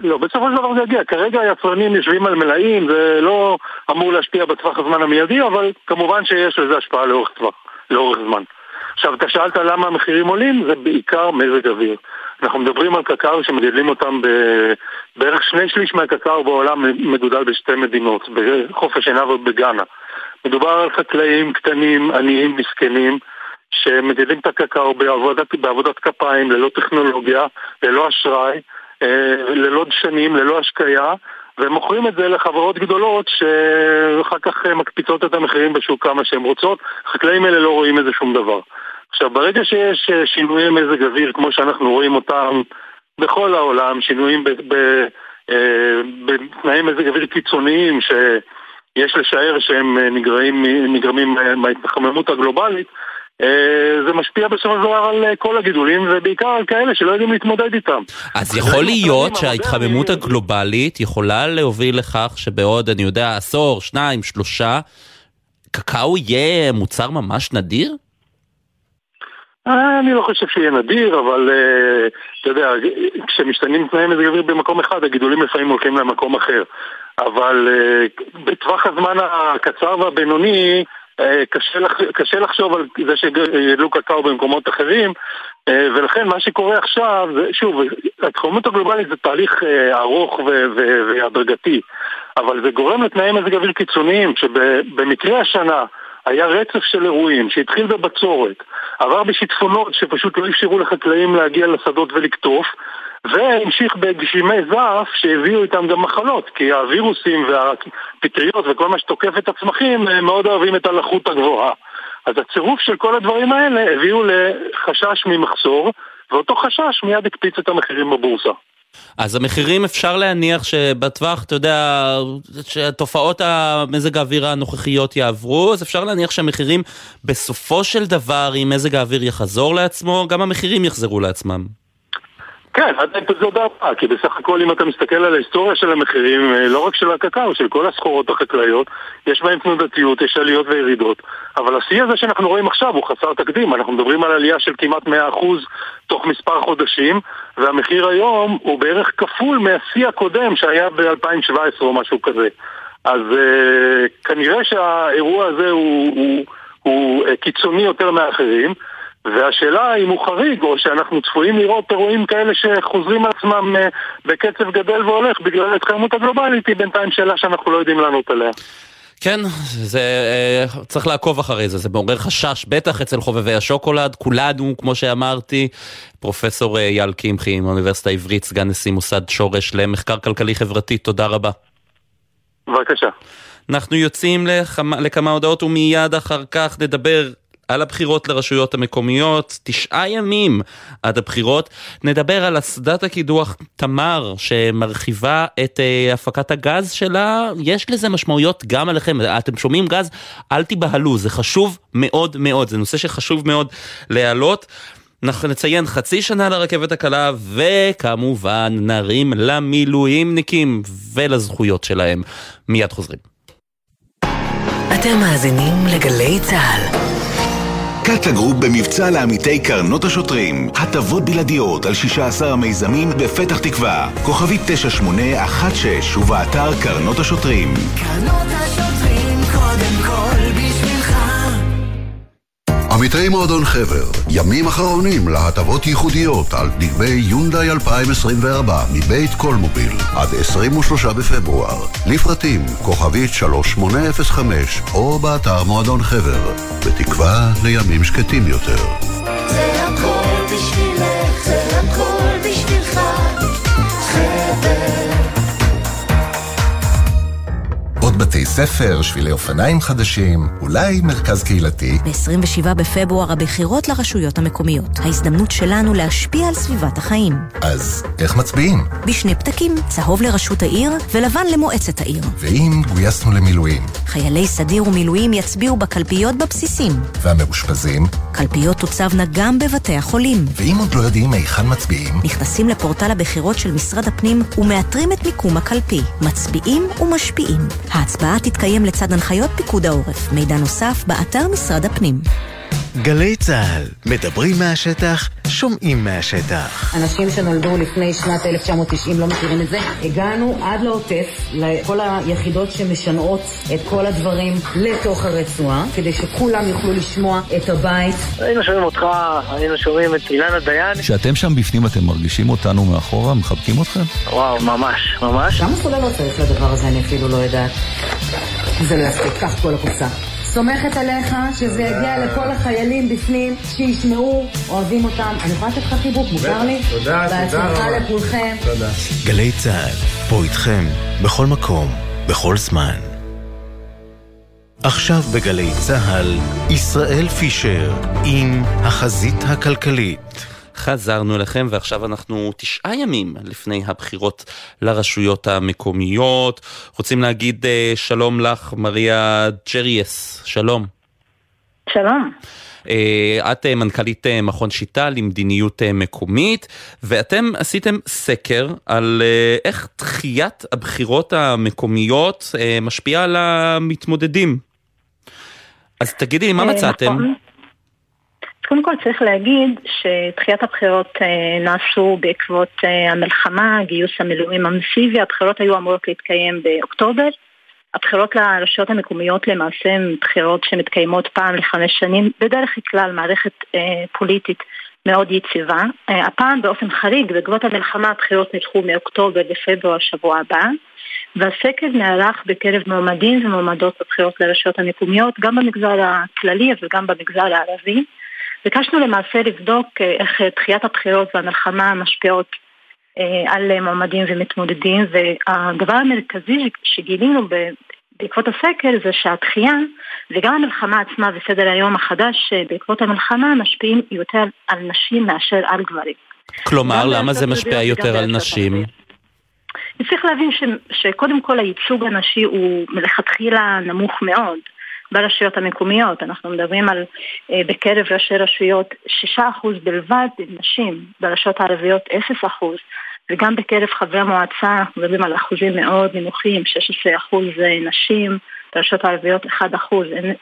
לא, בסופו של דבר זה יגיע. כרגע היצרנים יושבים על מלאים, זה לא אמור להשפיע בטווח הזמן המיידי, אבל כמובן שיש לזה השפעה לאורך טווח, לאורך זמן. עכשיו, אתה שאלת למה המחירים עולים, זה בעיקר מזג אוויר. אנחנו מדברים על קקאו שמגדלים אותם ב... בערך שני שליש מהקקאו בעולם מגודל בשתי מדינות, בחופש עיניו ובגאנה. מדובר על חקלאים קטנים, עניים, מסכנים, שמגדלים את הקקאו בעבודת, בעבודת כפיים, ללא טכנולוגיה, ללא אשראי, אה, ללא דשנים, ללא השקיה, והם מוכרים את זה לחברות גדולות שאחר כך מקפיצות את המחירים בשוק כמה שהן רוצות. החקלאים האלה לא רואים מזה שום דבר. עכשיו, ברגע שיש אה, שינויי מזג אוויר, כמו שאנחנו רואים אותם בכל העולם, שינויים אה, בתנאי מזג אוויר קיצוניים, ש... יש לשער שהם אה, נגרעים, נגרמים אה, מההתחממות הגלובלית, אה, זה משפיע בסופו של דבר על כל הגידולים ובעיקר על כאלה שלא יודעים להתמודד איתם. אז יכול להיות שההתחממות הגלובלית יכולה להוביל לכך שבעוד, אני יודע, עשור, שניים, שלושה, קקאו יהיה מוצר ממש נדיר? אני לא חושב שיהיה נדיר, אבל אתה יודע, כשמשתנים תנאי מזג אוויר במקום אחד, הגידולים לפעמים הולכים למקום אחר. אבל uh, בטווח הזמן הקצר והבינוני uh, קשה, קשה לחשוב על זה שיגדלו קקאו במקומות אחרים uh, ולכן מה שקורה עכשיו, שוב, התחומות הגלובלית זה תהליך ארוך והדרגתי אבל זה גורם לתנאי מזג אוויר קיצוניים שבמקרה השנה היה רצף של אירועים שהתחיל בבצורת, עבר בשיטפונות שפשוט לא אפשרו לחקלאים להגיע לשדות ולקטוף, והמשיך בגשימי זעף שהביאו איתם גם מחלות, כי הווירוסים והפטריות וכל מה שתוקף את הצמחים מאוד אוהבים את הלחות הגבוהה. אז הצירוף של כל הדברים האלה הביאו לחשש ממחסור, ואותו חשש מיד הקפיץ את המחירים בבורסה. אז המחירים אפשר להניח שבטווח, אתה יודע, שתופעות המזג האוויר הנוכחיות יעברו, אז אפשר להניח שהמחירים בסופו של דבר, אם מזג האוויר יחזור לעצמו, גם המחירים יחזרו לעצמם. כן, עד האפיזוד הבא, כי בסך הכל אם אתה מסתכל על ההיסטוריה של המחירים, אה, לא רק של הקקאו, של כל הסחורות החקלאיות, יש בהם תנודתיות, יש עליות וירידות. אבל השיא הזה שאנחנו רואים עכשיו הוא חסר תקדים, אנחנו מדברים על עלייה של כמעט 100% תוך מספר חודשים, והמחיר היום הוא בערך כפול מהשיא הקודם שהיה ב-2017 או משהו כזה. אז uh, כנראה שהאירוע הזה הוא, הוא, הוא uh, קיצוני יותר מאחרים. והשאלה אם הוא חריג, או שאנחנו צפויים לראות אירועים כאלה שחוזרים עצמם אה, בקצב גדל והולך בגלל ההתחממות הגלובלית, היא בינתיים שאלה שאנחנו לא יודעים לענות עליה. כן, זה, אה, צריך לעקוב אחרי זה, זה מעורר חשש, בטח אצל חובבי השוקולד, כולנו, כמו שאמרתי, פרופסור אה, אייל קמחי מאוניברסיטה העברית, סגן נשיא מוסד שורש למחקר כלכלי חברתי, תודה רבה. בבקשה. אנחנו יוצאים לכמה, לכמה הודעות ומיד אחר כך נדבר על הבחירות לרשויות המקומיות, תשעה ימים עד הבחירות. נדבר על אסדת הקידוח תמר שמרחיבה את uh, הפקת הגז שלה, יש לזה משמעויות גם עליכם. אתם שומעים גז? אל תיבהלו, זה חשוב מאוד מאוד, זה נושא שחשוב מאוד להעלות. אנחנו נציין חצי שנה לרכבת הקלה וכמובן נרים למילואימניקים ולזכויות שלהם. מיד חוזרים. אתם מאזינים לגלי צה"ל. קאטה גרופ במבצע לעמיתי קרנות השוטרים. הטבות בלעדיות על 16 המיזמים בפתח תקווה. כוכבית 9816 ובאתר קרנות השוטרים. קרנות השוטרים עמיתי מועדון חבר, ימים אחרונים להטבות ייחודיות על דגמי יונדאי 2024 מבית קולמוביל עד 23 בפברואר. לפרטים כוכבית 3805 או באתר מועדון חבר, בתקווה לימים שקטים יותר. זה הכל בשבילך, ספר, שבילי אופניים חדשים, אולי מרכז קהילתי. ב-27 בפברואר הבחירות לרשויות המקומיות. ההזדמנות שלנו להשפיע על סביבת החיים. אז איך מצביעים? בשני פתקים, צהוב לראשות העיר ולבן למועצת העיר. ואם גויסנו למילואים? חיילי סדיר ומילואים יצביעו בקלפיות בבסיסים. והמאושפזים? קלפיות תוצבנה גם בבתי החולים. ואם עוד לא יודעים היכן מצביעים? נכנסים לפורטל הבחירות של משרד הפנים ומאתרים את מיקום הקלפי. מצביעים ומשפיעים. ההצבעה תתקיים לצד הנחיות פיקוד העורף. מידע נוסף, באתר משרד הפנים. גלי צה"ל, מדברים מהשטח, שומעים מהשטח. אנשים שנולדו לפני שנת 1990 לא מכירים את זה. הגענו עד לעוטף, לכל היחידות שמשנעות את כל הדברים לתוך הרצועה, כדי שכולם יוכלו לשמוע את הבית. היינו שומעים אותך, היינו שומעים את אילנה דיין. כשאתם שם בפנים אתם מרגישים אותנו מאחורה, מחבקים אתכם? וואו, ממש, ממש. כמה סוללות צריך לדבר הזה, אני אפילו לא יודעת. זה לא יספיק, קח כל הקופסה. סומכת עליך שזה יגיע לכל החיילים בפנים, שישמעו, אוהבים אותם. אני יכולה לתת לך חיבוק, מותר לי? תודה, תודה בהצלחה לכולכם. תודה. גלי צה"ל, פה איתכם, בכל מקום, בכל זמן. עכשיו בגלי צה"ל, ישראל פישר עם החזית הכלכלית. חזרנו אליכם ועכשיו אנחנו תשעה ימים לפני הבחירות לרשויות המקומיות. רוצים להגיד uh, שלום לך, מריה ג'ריאס, שלום. שלום. Uh, את uh, מנכ"לית מכון שיטה למדיניות מקומית, ואתם עשיתם סקר על איך דחיית הבחירות המקומיות משפיעה על המתמודדים. אז תגידי לי, מה מצאתם? נכון. קודם כל צריך להגיד שדחיית הבחירות אה, נעשו בעקבות אה, המלחמה, גיוס המילואים המסיבי, הבחירות היו אמורות להתקיים באוקטובר. הבחירות לרשויות המקומיות למעשה הן בחירות שמתקיימות פעם לחמש שנים, בדרך כלל מערכת אה, פוליטית מאוד יציבה. אה, הפעם באופן חריג, בעקבות המלחמה הבחירות נדחו מאוקטובר לפברואר שבוע הבא, והסקר נערך בקרב מועמדים ומועמדות בבחירות לרשויות המקומיות, גם במגזר הכללי וגם במגזר הערבי. ביקשנו למעשה לבדוק איך דחיית הבחירות והמלחמה משפיעות על מועמדים ומתמודדים, והדבר המרכזי שגילינו בעקבות הסקר זה שהדחייה וגם המלחמה עצמה וסדר היום החדש בעקבות המלחמה משפיעים יותר על נשים מאשר על גברים. כלומר, למה זה משפיע יותר על נשים? צריך להבין ש, שקודם כל הייצוג הנשי הוא מלכתחילה נמוך מאוד ברשויות המקומיות. אנחנו מדברים על אה, בקרב ראשי רשויות 6% בלבד נשים, ברשויות הערביות 0%, וגם בקרב חברי המועצה אנחנו מדברים על אחוזים מאוד נמוכים, 16% נשים, ברשויות הערביות 1%,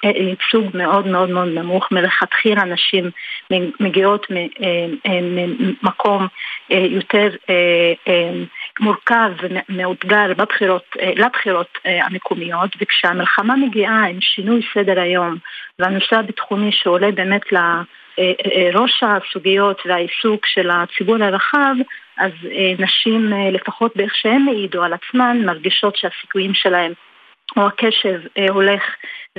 ייצוג מאוד מאוד מאוד נמוך, מלכתחילה נשים מגיעות ממקום אה, אה, יותר מורכב ומאותגר בבחירות, אה, לבחירות אה, המקומיות וכשהמלחמה מגיעה עם שינוי סדר היום והנושא הביטחוני שעולה באמת לראש אה, הסוגיות והעיסוק של הציבור הרחב אז נשים לפחות באיך שהן העידו על עצמן מרגישות שהסיכויים שלהם או הקשב הולך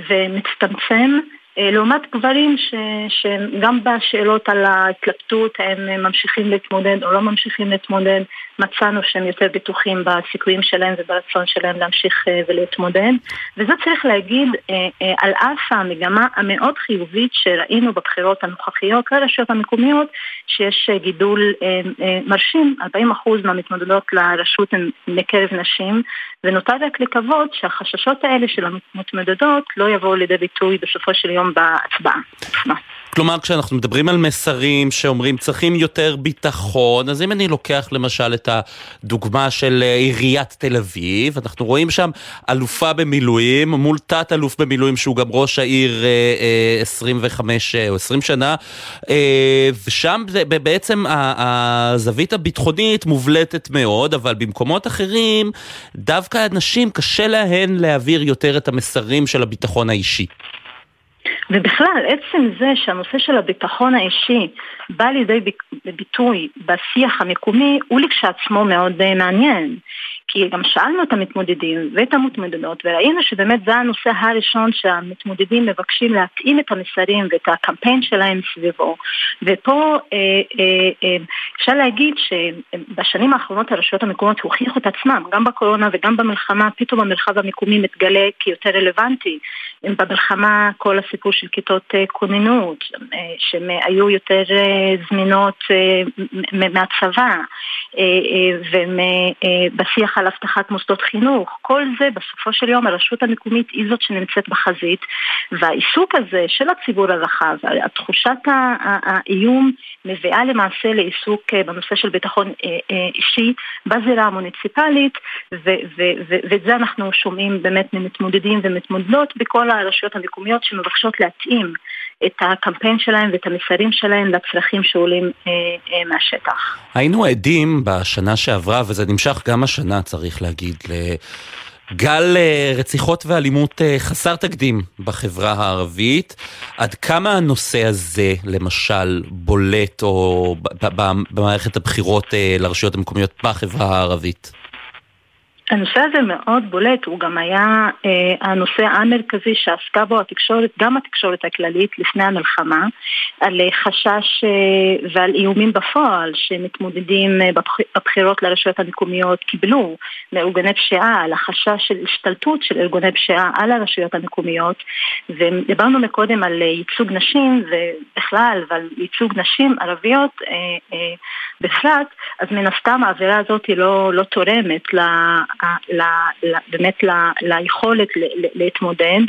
ומצטמצם לעומת גברים ש, שגם בשאלות על ההתלבטות הם ממשיכים להתמודד או לא ממשיכים להתמודד, מצאנו שהם יותר בטוחים בסיכויים שלהם וברצון שלהם להמשיך אה, ולהתמודד. וזה צריך להגיד אה, על אף המגמה המאוד חיובית שראינו בבחירות הנוכחיות לרשויות המקומיות, שיש גידול מרשים, 40% מהמתמודדות לרשות הן מקרב נשים, ונותר רק לקוות שהחששות האלה של המתמודדות לא יבואו לידי ביטוי בסופו של יום בהצבעה. כלומר, כשאנחנו מדברים על מסרים שאומרים צריכים יותר ביטחון, אז אם אני לוקח למשל את הדוגמה של אה, עיריית תל אביב, אנחנו רואים שם אלופה במילואים מול תת-אלוף במילואים שהוא גם ראש העיר 25 אה, אה, או 20 שנה, ושם בעצם הזווית הביטחונית מובלטת מאוד, אבל במקומות אחרים, דווקא הנשים קשה להן להעביר יותר את המסרים של הביטחון האישי. ובכלל, עצם זה שהנושא של הביטחון האישי בא לידי ביטוי בשיח המקומי, הוא לכשעצמו מאוד אה, מעניין. כי גם שאלנו את המתמודדים ואת המתמודדות וראינו שבאמת זה הנושא הראשון שהמתמודדים מבקשים להתאים את המסרים ואת הקמפיין שלהם סביבו ופה אה, אה, אפשר להגיד שבשנים האחרונות הרשויות המקומיות הוכיחו את עצמם גם בקורונה וגם במלחמה פתאום המרחב המקומי מתגלה כיותר רלוונטי במלחמה כל הסיפור של כיתות אה, כוננות אה, שהן היו יותר אה, זמינות מהצבא ובשיח על אבטחת מוסדות חינוך, כל זה בסופו של יום הרשות המקומית היא זאת שנמצאת בחזית והעיסוק הזה של הציבור הרחב, תחושת האיום מביאה למעשה לעיסוק אה, בנושא של ביטחון אה, אה, אישי בזירה המוניציפלית ואת זה אנחנו שומעים באמת ממתמודדים ומתמודדות בכל הרשויות המקומיות שמבקשות להתאים את הקמפיין שלהם ואת המסרים שלהם לצרכים שעולים אה, אה, מהשטח. היינו עדים בשנה שעברה, וזה נמשך גם השנה, צריך להגיד, לגל אה, רציחות ואלימות אה, חסר תקדים בחברה הערבית. עד כמה הנושא הזה, למשל, בולט או במערכת הבחירות אה, לרשויות המקומיות בחברה הערבית? הנושא הזה מאוד בולט, הוא גם היה אה, הנושא המרכזי שעסקה בו התקשורת, גם התקשורת הכללית לפני המלחמה, על אה, חשש אה, ועל איומים בפועל שמתמודדים אה, בבח, בבחירות לרשויות המקומיות קיבלו מארגוני פשיעה, על החשש של השתלטות של ארגוני פשיעה על הרשויות המקומיות, ודיברנו מקודם על אה, ייצוג נשים ובכלל ועל ייצוג נשים ערביות אה, אה, בפרט, אז מן הסתם האווירה הזאת היא לא, לא תורמת ל... ל, ל, באמת ל, ליכולת ל, להתמודד.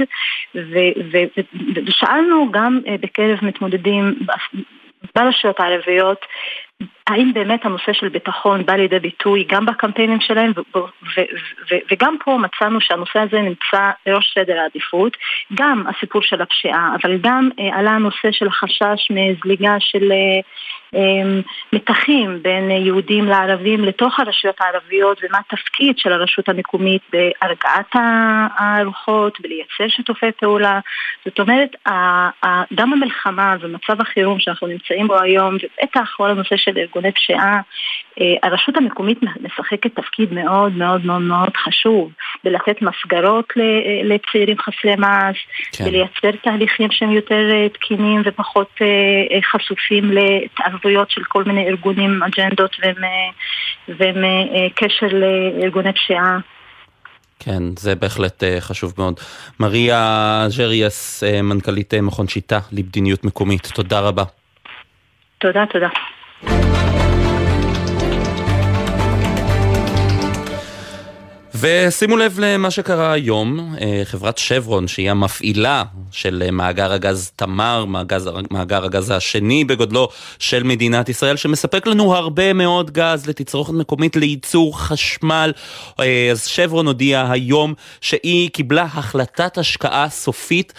ושאלנו גם אה, בקרב מתמודדים ברשויות הערביות האם באמת הנושא של ביטחון בא לידי ביטוי גם בקמפיינים שלהם וגם פה מצאנו שהנושא הזה נמצא בראש סדר העדיפות, גם הסיפור של הפשיעה, אבל גם אה, עלה הנושא של החשש מזליגה של אה, אמ, מתחים בין יהודים לערבים לתוך הרשויות הערביות ומה התפקיד של הרשות המקומית בהרגעת הרוחות, בלייצר שיתופי פעולה. זאת אומרת, גם המלחמה ומצב החירום שאנחנו נמצאים בו היום, ובטח כל הנושא של ארגון ארגוני פשיעה, אה, הרשות המקומית משחקת תפקיד מאוד מאוד מאוד מאוד חשוב בלתת מסגרות לצעירים חסרי מעש, כן. ולייצר תהליכים שהם יותר תקינים ופחות חשופים להתערבויות של כל מיני ארגונים, אג'נדות ומקשר לארגוני פשיעה. כן, זה בהחלט חשוב מאוד. מריה ג'ריאס, מנכ"לית מכון שיטה למדיניות מקומית, תודה רבה. תודה, תודה. ושימו לב למה שקרה היום, אה, חברת שברון, שהיא המפעילה של אה, מאגר הגז תמר, מאגר, מאגר הגז השני בגודלו של מדינת ישראל, שמספק לנו הרבה מאוד גז לתצרוכת מקומית לייצור חשמל. אה, אז שברון הודיעה היום שהיא קיבלה החלטת השקעה סופית.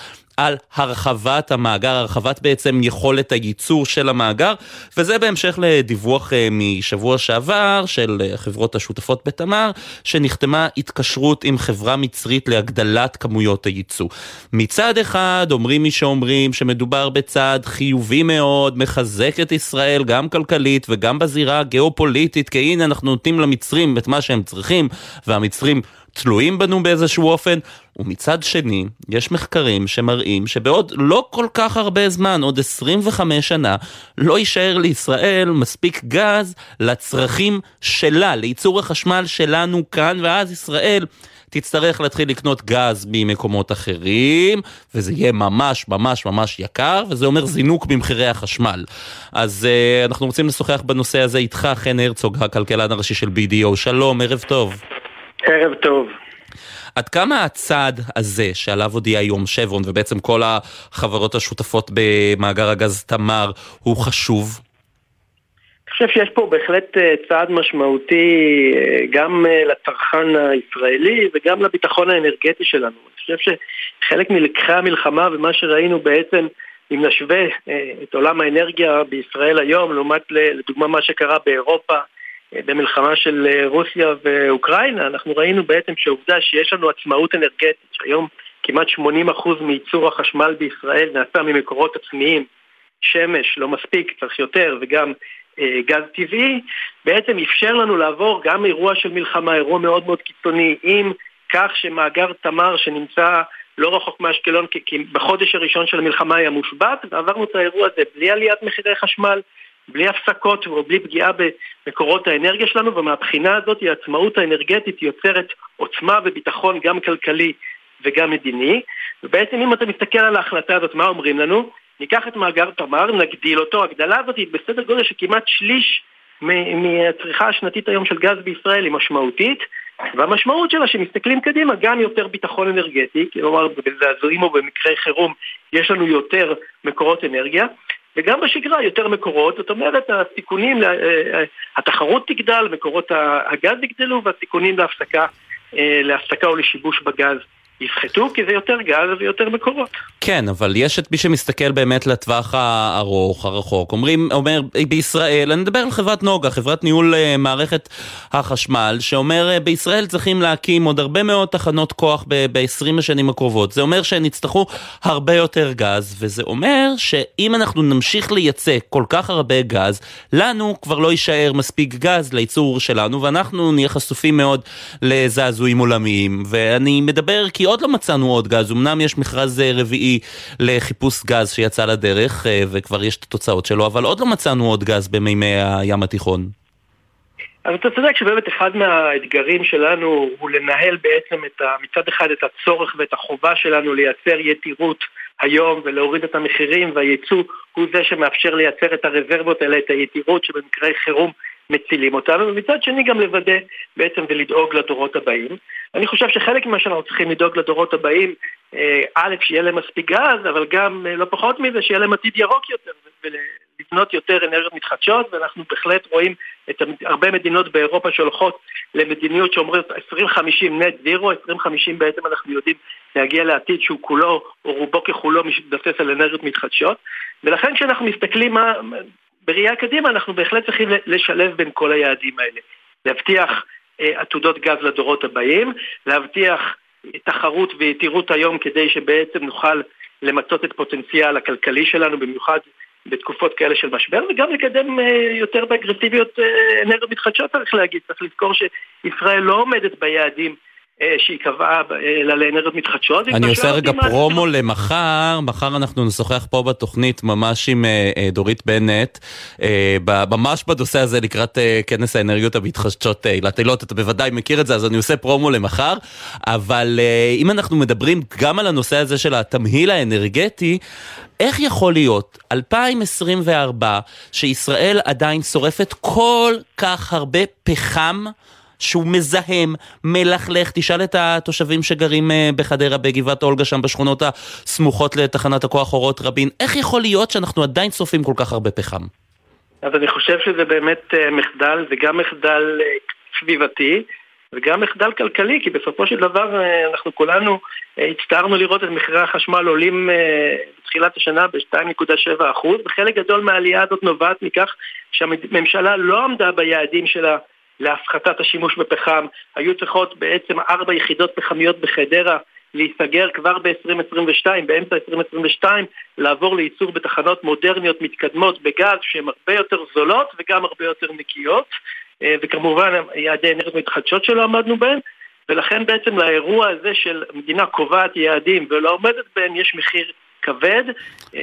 על הרחבת המאגר, הרחבת בעצם יכולת הייצור של המאגר, וזה בהמשך לדיווח אה, משבוע שעבר של אה, חברות השותפות בתמר, שנחתמה התקשרות עם חברה מצרית להגדלת כמויות הייצוא. מצד אחד אומרים מי שאומרים שמדובר בצעד חיובי מאוד, מחזק את ישראל גם כלכלית וגם בזירה הגיאופוליטית, כי הנה אנחנו נותנים למצרים את מה שהם צריכים, והמצרים תלויים בנו באיזשהו אופן, ומצד שני, יש מחקרים שמראים שבעוד לא כל כך הרבה זמן, עוד 25 שנה, לא יישאר לישראל מספיק גז לצרכים שלה, לייצור החשמל שלנו כאן, ואז ישראל תצטרך להתחיל לקנות גז ממקומות אחרים, וזה יהיה ממש ממש ממש יקר, וזה אומר זינוק במחירי החשמל. אז uh, אנחנו רוצים לשוחח בנושא הזה איתך, חן הרצוג, הכלכלן הראשי של BDO. שלום, ערב טוב. ערב טוב. עד כמה הצעד הזה שעליו הודיע היום שברון ובעצם כל החברות השותפות במאגר הגז תמר הוא חשוב? אני חושב שיש פה בהחלט אה, צעד משמעותי אה, גם אה, לצרכן הישראלי וגם לביטחון האנרגטי שלנו. אני חושב שחלק מלקחי המלחמה ומה שראינו בעצם, אם נשווה את עולם האנרגיה בישראל היום, לעומת לדוגמה מה שקרה באירופה במלחמה של אה, רוסיה ואוקראינה, אנחנו ראינו בעצם שהעובדה שיש לנו עצמאות אנרגטית, שהיום כמעט 80% מייצור החשמל בישראל נעשה ממקורות עצמיים, שמש לא מספיק, צריך יותר, וגם אה, גז טבעי, בעצם אפשר לנו לעבור גם אירוע של מלחמה, אירוע מאוד מאוד קיצוני, עם כך שמאגר תמר שנמצא לא רחוק מאשקלון, כי בחודש הראשון של המלחמה היה מושבת, ועברנו את האירוע הזה בלי עליית מחירי חשמל, בלי הפסקות ובלי פגיעה במקורות האנרגיה שלנו, ומהבחינה הזאת העצמאות האנרגטית יוצרת עוצמה וביטחון גם כלכלי וגם מדיני. ובעצם אם אתה מסתכל על ההחלטה הזאת, מה אומרים לנו? ניקח את מאגר תמר, נגדיל אותו, הגדלה הזאת היא בסדר גודל של כמעט שליש מהצריכה השנתית היום של גז בישראל היא משמעותית, והמשמעות שלה שמסתכלים קדימה גם יותר ביטחון אנרגטי, כלומר בזעזועים או במקרי חירום יש לנו יותר מקורות אנרגיה, וגם בשגרה יותר מקורות, זאת אומרת הסיכונים, אה, אה, התחרות תגדל, מקורות הגז יגדלו והסיכונים להפסקה, אה, להפסקה או לשיבוש בגז יפחתו כי זה יותר גז ויותר מקורות. כן, אבל יש את מי שמסתכל באמת לטווח הארוך, הרחוק. אומרים, אומר, בישראל, אני מדבר על חברת נוגה, חברת ניהול uh, מערכת החשמל, שאומר, uh, בישראל צריכים להקים עוד הרבה מאוד תחנות כוח ב-20 השנים הקרובות. זה אומר שהם יצטרכו הרבה יותר גז, וזה אומר שאם אנחנו נמשיך לייצא כל כך הרבה גז, לנו כבר לא יישאר מספיק גז לייצור שלנו, ואנחנו נהיה חשופים מאוד לזעזועים עולמיים. ואני מדבר כי עוד לא מצאנו עוד גז, אמנם יש מכרז אה, רביעי לחיפוש גז שיצא לדרך, אה, וכבר יש את התוצאות שלו, אבל עוד לא מצאנו עוד גז במימי הים התיכון. אז אתה צודק שבאמת אחד מהאתגרים שלנו הוא לנהל בעצם את ה, מצד אחד את הצורך ואת החובה שלנו לייצר יתירות היום ולהוריד את המחירים והייצוא הוא זה שמאפשר לייצר את הרזרבות האלה, את היתירות שבמקרי חירום מצילים אותנו, ומצד שני גם לוודא בעצם ולדאוג לדורות הבאים. אני חושב שחלק ממה שאנחנו צריכים לדאוג לדורות הבאים, אה, א', שיהיה להם מספיק גז, אבל גם אה, לא פחות מזה, שיהיה להם עתיד ירוק יותר, ולבנות יותר אנרגיות מתחדשות, ואנחנו בהחלט רואים את הרבה מדינות באירופה שהולכות למדיניות שאומרת 2050 נט זירו, 2050 בעצם אנחנו יודעים להגיע לעתיד שהוא כולו, או רובו ככולו מתבסס על אנרגיות מתחדשות, ולכן כשאנחנו מסתכלים מה, בראייה קדימה אנחנו בהחלט צריכים לשלב בין כל היעדים האלה. להבטיח אה, עתודות גז לדורות הבאים, להבטיח תחרות ויתירות היום כדי שבעצם נוכל למצות את פוטנציאל הכלכלי שלנו, במיוחד בתקופות כאלה של משבר, וגם לקדם יותר באגרסיביות אנרגיות מתחדשות צריך להגיד, צריך לזכור שישראל לא עומדת ביעדים אה, שהיא קבעה אלא לאנרגיות מתחדשות. אני עושה רגע פרומו למחר, מחר אנחנו נשוחח פה בתוכנית ממש עם אה, אה, דורית בנט, ממש בנושא הזה לקראת כנס האנרגיות המתחדשות אילת אילות, אתה בוודאי מכיר את זה, אז אני עושה פרומו למחר, אבל אם אנחנו מדברים גם על הנושא הזה של התמהיל האנרגטי, איך יכול להיות 2024 שישראל עדיין שורפת כל כך הרבה פחם? שהוא מזהם, מלכלך, תשאל את התושבים שגרים אה, בחדרה, בגבעת אולגה, שם בשכונות הסמוכות לתחנת הכוח אורות רבין, איך יכול להיות שאנחנו עדיין שורפים כל כך הרבה פחם? אז אני חושב שזה באמת אה, מחדל, זה גם מחדל אה, סביבתי. וגם מחדל כלכלי, כי בסופו של דבר אנחנו כולנו הצטערנו לראות את מחירי החשמל עולים בתחילת השנה ב-2.7%, וחלק גדול מהעלייה הזאת נובעת מכך שהממשלה לא עמדה ביעדים שלה להפחתת השימוש בפחם. היו צריכות בעצם ארבע יחידות פחמיות בחדרה להיסגר כבר ב-2022, באמצע 2022, לעבור לייצור בתחנות מודרניות מתקדמות בגז שהן הרבה יותר זולות וגם הרבה יותר נקיות, אה, וכמובן יעדי אנרגיות מתחדשות שלא עמדנו בהן, ולכן בעצם לאירוע הזה של מדינה קובעת יעדים ולא עומדת בהם יש מחיר כבד.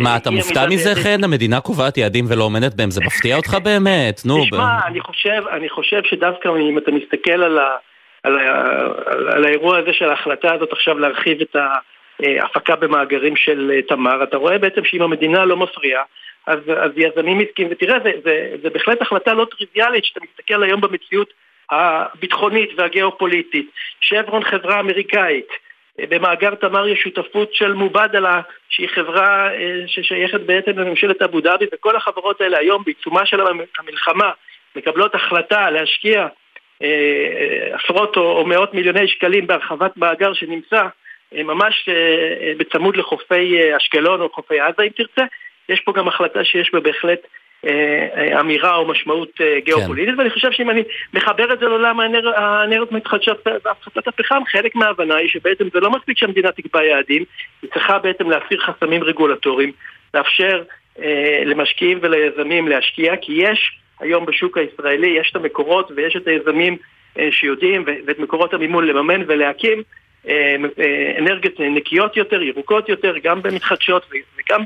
מה, אתה מופתע מזה, חן? המדינה קובעת יעדים ולא עומדת בהם, זה מפתיע אותך באמת? נו. תשמע, אני חושב, אני חושב שדווקא אם אתה מסתכל על, ה, על, ה, על, על האירוע הזה של ההחלטה הזאת עכשיו להרחיב את ההפקה במאגרים של אה, תמר, אתה רואה בעצם שאם המדינה לא מפריעה, אז, אז יזמים עסקיים, ותראה, זה, זה, זה בהחלט החלטה לא טריוויאלית, שאתה מסתכל היום במציאות הביטחונית והגיאופוליטית. שברון חברה אמריקאית, במאגר תמר יש שותפות של מובדלה, שהיא חברה אה, ששייכת בעצם לממשלת אבו דאבי, וכל החברות האלה היום בעיצומה של המלחמה מקבלות החלטה להשקיע אה, עשרות או, מאות מיליוני שקלים בהרחבת מאגר שנמצא אה, ממש בצמוד לחופי אשקלון או חופי עזה אם תרצה, יש פה גם החלטה שיש בה בהחלט אה, אה, אמירה או משמעות אה, גיאופוליטית, כן. ואני חושב שאם אני מחבר את זה לעולם האנרגיות מתחדשות והפחתת הפחם, חלק מההבנה היא שבעצם זה לא מספיק שהמדינה תקבע יעדים, היא צריכה בעצם להסיר חסמים רגולטוריים, לאפשר אה, למשקיעים וליזמים להשקיע, כי יש היום בשוק הישראלי, יש את המקורות ויש את היזמים אה, שיודעים ואת מקורות המימון לממן ולהקים אה, אנרגיות נקיות יותר, ירוקות יותר, גם במתחדשות וגם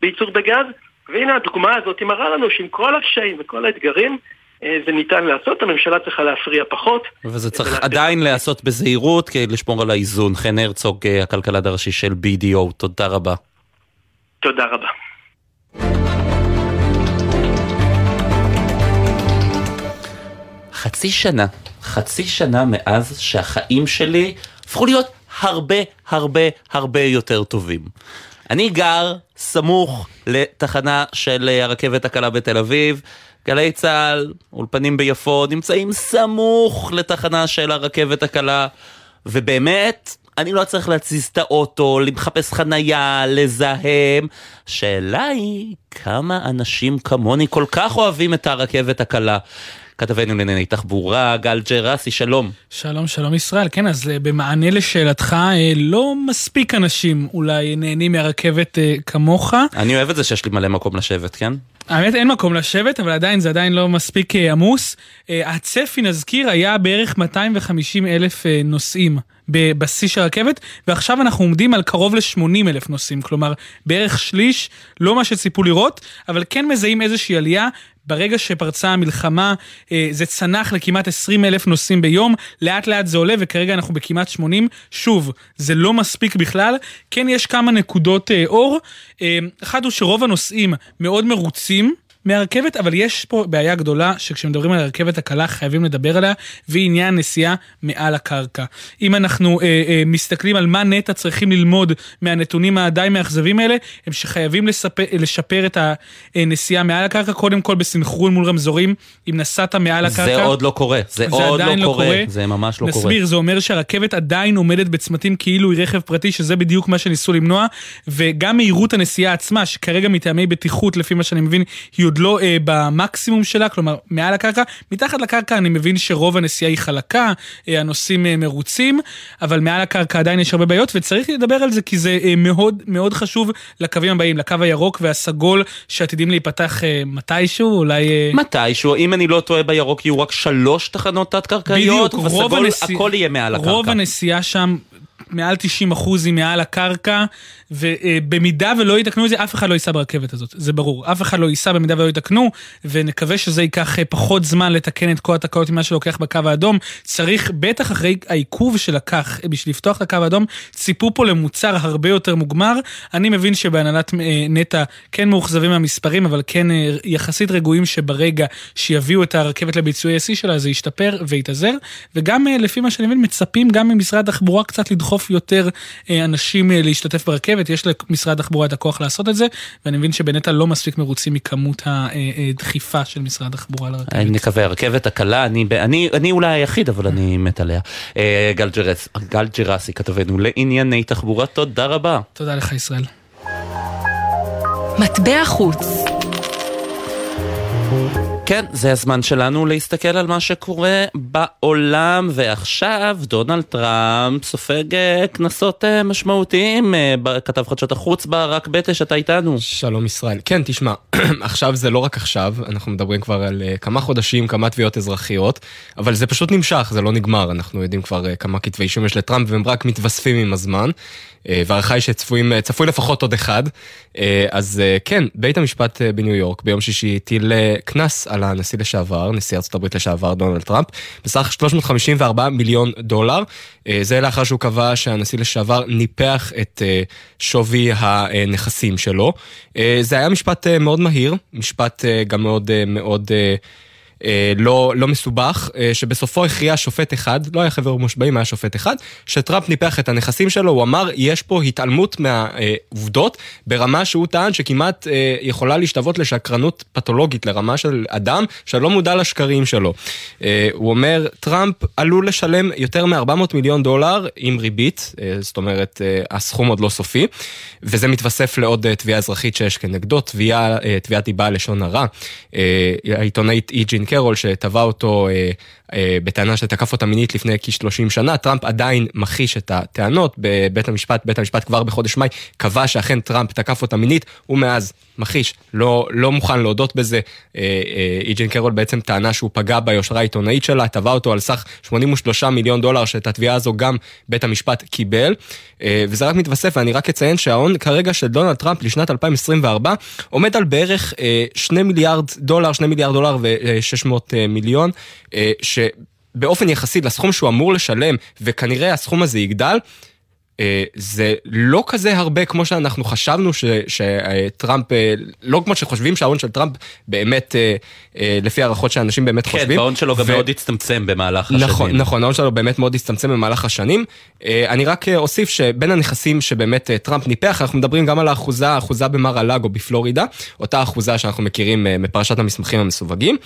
בייצור בגז. והנה הדוגמה הזאת היא מראה לנו שעם כל הקשיים וכל האתגרים אה, זה ניתן לעשות, הממשלה צריכה להפריע פחות. וזה צריך עדיין להיעשות בזהירות כדי לשמור על האיזון. חן הרצוג, אה, הכלכלן הראשי של BDO, תודה רבה. תודה רבה. חצי שנה, חצי שנה מאז שהחיים שלי הפכו להיות הרבה הרבה הרבה יותר טובים. אני גר סמוך לתחנה של הרכבת הקלה בתל אביב. גלי צה"ל, אולפנים ביפו, נמצאים סמוך לתחנה של הרכבת הקלה, ובאמת, אני לא צריך להציז את האוטו, לחפש חנייה, לזהם. השאלה היא, כמה אנשים כמוני כל כך אוהבים את הרכבת הקלה? כתבנו לענייני תחבורה, גל ג'רסי, שלום. שלום, שלום ישראל. כן, אז אה, במענה לשאלתך, אה, לא מספיק אנשים אולי נהנים מהרכבת אה, כמוך. אני אוהב את זה שיש לי מלא מקום לשבת, כן? האמת אין מקום לשבת, אבל עדיין זה עדיין לא מספיק עמוס. הצפי, נזכיר, היה בערך 250 אלף נוסעים בשיא של הרכבת, ועכשיו אנחנו עומדים על קרוב ל-80 אלף נוסעים, כלומר בערך שליש, לא מה שציפו לראות, אבל כן מזהים איזושהי עלייה. ברגע שפרצה המלחמה אה, זה צנח לכמעט 20 אלף נוסעים ביום, לאט לאט זה עולה וכרגע אנחנו בכמעט 80. שוב, זה לא מספיק בכלל, כן יש כמה נקודות אה, אור. אה, אחד הוא שרוב הנוסעים מאוד מרוצים מהרכבת, אבל יש פה בעיה גדולה שכשמדברים על הרכבת הקלה חייבים לדבר עליה, והיא עניין נסיעה מעל הקרקע. אם אנחנו אה, אה, מסתכלים על מה נטע צריכים ללמוד מהנתונים הדי מאכזבים האלה, הם שחייבים לספר, לשפר את הנסיעה מעל הקרקע, קודם כל בסנכרון מול רמזורים, אם נסעת מעל הקרקע. זה עוד לא קורה, זה, זה עוד לא, לא קורה. קורה, זה ממש לא נסביר, קורה. נסביר, זה אומר שהרכבת עדיין עומדת בצמתים כאילו היא רכב פרטי, שזה בדיוק מה שניסו למנוע, וגם מהירות הנסיעה עצמה, שכרגע מטעמי בטיחות, לפי מה שאני מבין, היא עוד לא אה, במקסימום שלה, כלומר מעל הקרקע. מתחת לקרקע אני מבין שרוב הנסיעה היא חלקה, אה, הנוסעים אה, מרוצים, אבל מעל הקרקע עדיין יש הרבה בעיות, וצריך לדבר על זה כי זה אה, מאוד מאוד חשוב לקווים הבאים, לקו הירוק והסגול שעתידים להיפתח אה, מתישהו, אולי... אה... מתישהו, אם אני לא טועה בירוק יהיו רק שלוש תחנות תת-קרקעיות, בסגול הנסיע- הכל יהיה מעל הקרקע. רוב הנסיעה שם, מעל 90 אחוז היא מעל הקרקע, ובמידה ולא יתקנו את זה, אף אחד לא ייסע ברכבת הזאת, זה ברור. אף אחד לא ייסע במידה ולא יתקנו, ונקווה שזה ייקח אה, פחות זמן לתקן את כל התקלות ממה שלוקח בקו האדום. צריך, בטח אחרי העיכוב שלקח אה, בשביל לפתוח את הקו האדום, ציפו פה למוצר הרבה יותר מוגמר. אני מבין שבהנהלת אה, נטע כן מאוכזבים מהמספרים, אבל כן יחסית רגועים שברגע שיביאו את הרכבת לביצועי השיא שלה, זה ישתפר ויתאזר. וגם לפי מה שאני מבין, מצפים גם ממשרד התחבורה קצת לדחוף יותר אנשים להשתתף ברכבת. יש למשרד התחבורה את הכוח לעשות את זה, ואני מבין שבנטע לא מספיק מרוצים מכמות הדחיפה של משרד התחבורה לרכבת. אני מקווה, הרכבת הקלה, אני, אני, אני אולי היחיד, אבל אני מת עליה. אה, גל, ג'רס, גל ג'רסי, כתבנו לענייני תחבורה, תודה רבה. תודה לך ישראל. מטבע חוץ. כן, זה הזמן שלנו להסתכל על מה שקורה בעולם, ועכשיו דונלד טראמפ סופג אה, קנסות אה, משמעותיים. אה, כתב חדשות החוץ ברק בטש, אתה איתנו. שלום ישראל. כן, תשמע, עכשיו זה לא רק עכשיו, אנחנו מדברים כבר על כמה חודשים, כמה תביעות אזרחיות, אבל זה פשוט נמשך, זה לא נגמר, אנחנו יודעים כבר כמה כתבי אישום יש לטראמפ והם רק מתווספים עם הזמן. וההערכה היא שצפוי צפוי לפחות עוד אחד. אז כן, בית המשפט בניו יורק ביום שישי הטיל קנס על הנשיא לשעבר, נשיא הברית לשעבר דונלד טראמפ, בסך 354 מיליון דולר. Uh, זה לאחר שהוא קבע שהנשיא לשעבר ניפח את uh, שווי הנכסים שלו. Uh, זה היה משפט מאוד מהיר, משפט גם מאוד מאוד... אה, לא, לא מסובך, אה, שבסופו הכריע שופט אחד, לא היה חבר מושבעים, היה שופט אחד, שטראמפ ניפח את הנכסים שלו, הוא אמר, יש פה התעלמות מהעובדות, ברמה שהוא טען שכמעט אה, יכולה להשתוות לשקרנות פתולוגית, לרמה של אדם שלא מודע לשקרים שלו. הוא אומר, טראמפ עלול לשלם יותר מ-400 מיליון דולר עם ריבית, זאת אומרת, הסכום עוד לא סופי, וזה מתווסף לעוד תביעה אזרחית שיש כנגדו, תביעת דיבה לשון הרע. העיתונאית אי ג'ין קרול שתבעה אותו אה, בטענה שתקף אותה מינית לפני כ-30 שנה, טראמפ עדיין מכחיש את הטענות. בבית המשפט, בית המשפט כבר בחודש מאי קבע שאכן טראמפ תקף אותה מינית, הוא מאז מכחיש, לא, לא מוכן להודות בזה. אה, אה, אי ג'ין קרול בעצם טענה שהוא פגע ביושרה העיתונאית שלה, תבעה אותו על סך 83 מיליון דולר, שאת התביעה הזו גם בית המשפט קיבל, אה, וזה רק מתווסף, ואני רק אציין שההון כרגע של דונלד טראמפ לשנת 2024 עומד על בערך 2 מיליארד דולר, 2 מיליארד דולר ו-600 מיליון, אה, שבאופן יחסי לסכום שהוא אמור לשלם, וכנראה הסכום הזה יגדל, אה, זה לא כזה הרבה כמו שאנחנו חשבנו ש, שטראמפ, אה, לא כמו שחושבים שההון של טראמפ באמת, אה, לפי הערכות שאנשים באמת כן, חושבים. ההון שלו גם ו- מאוד הצטמצם במהלך השנים. נכון, נכון, ההון שלו באמת מאוד הצטמצם במהלך השנים. אני רק אוסיף שבין הנכסים שבאמת טראמפ ניפח, אנחנו מדברים גם על האחוזה, האחוזה במר הלאגו בפלורידה, אותה אחוזה שאנחנו מכירים מפרשת המסמכים המסווגים.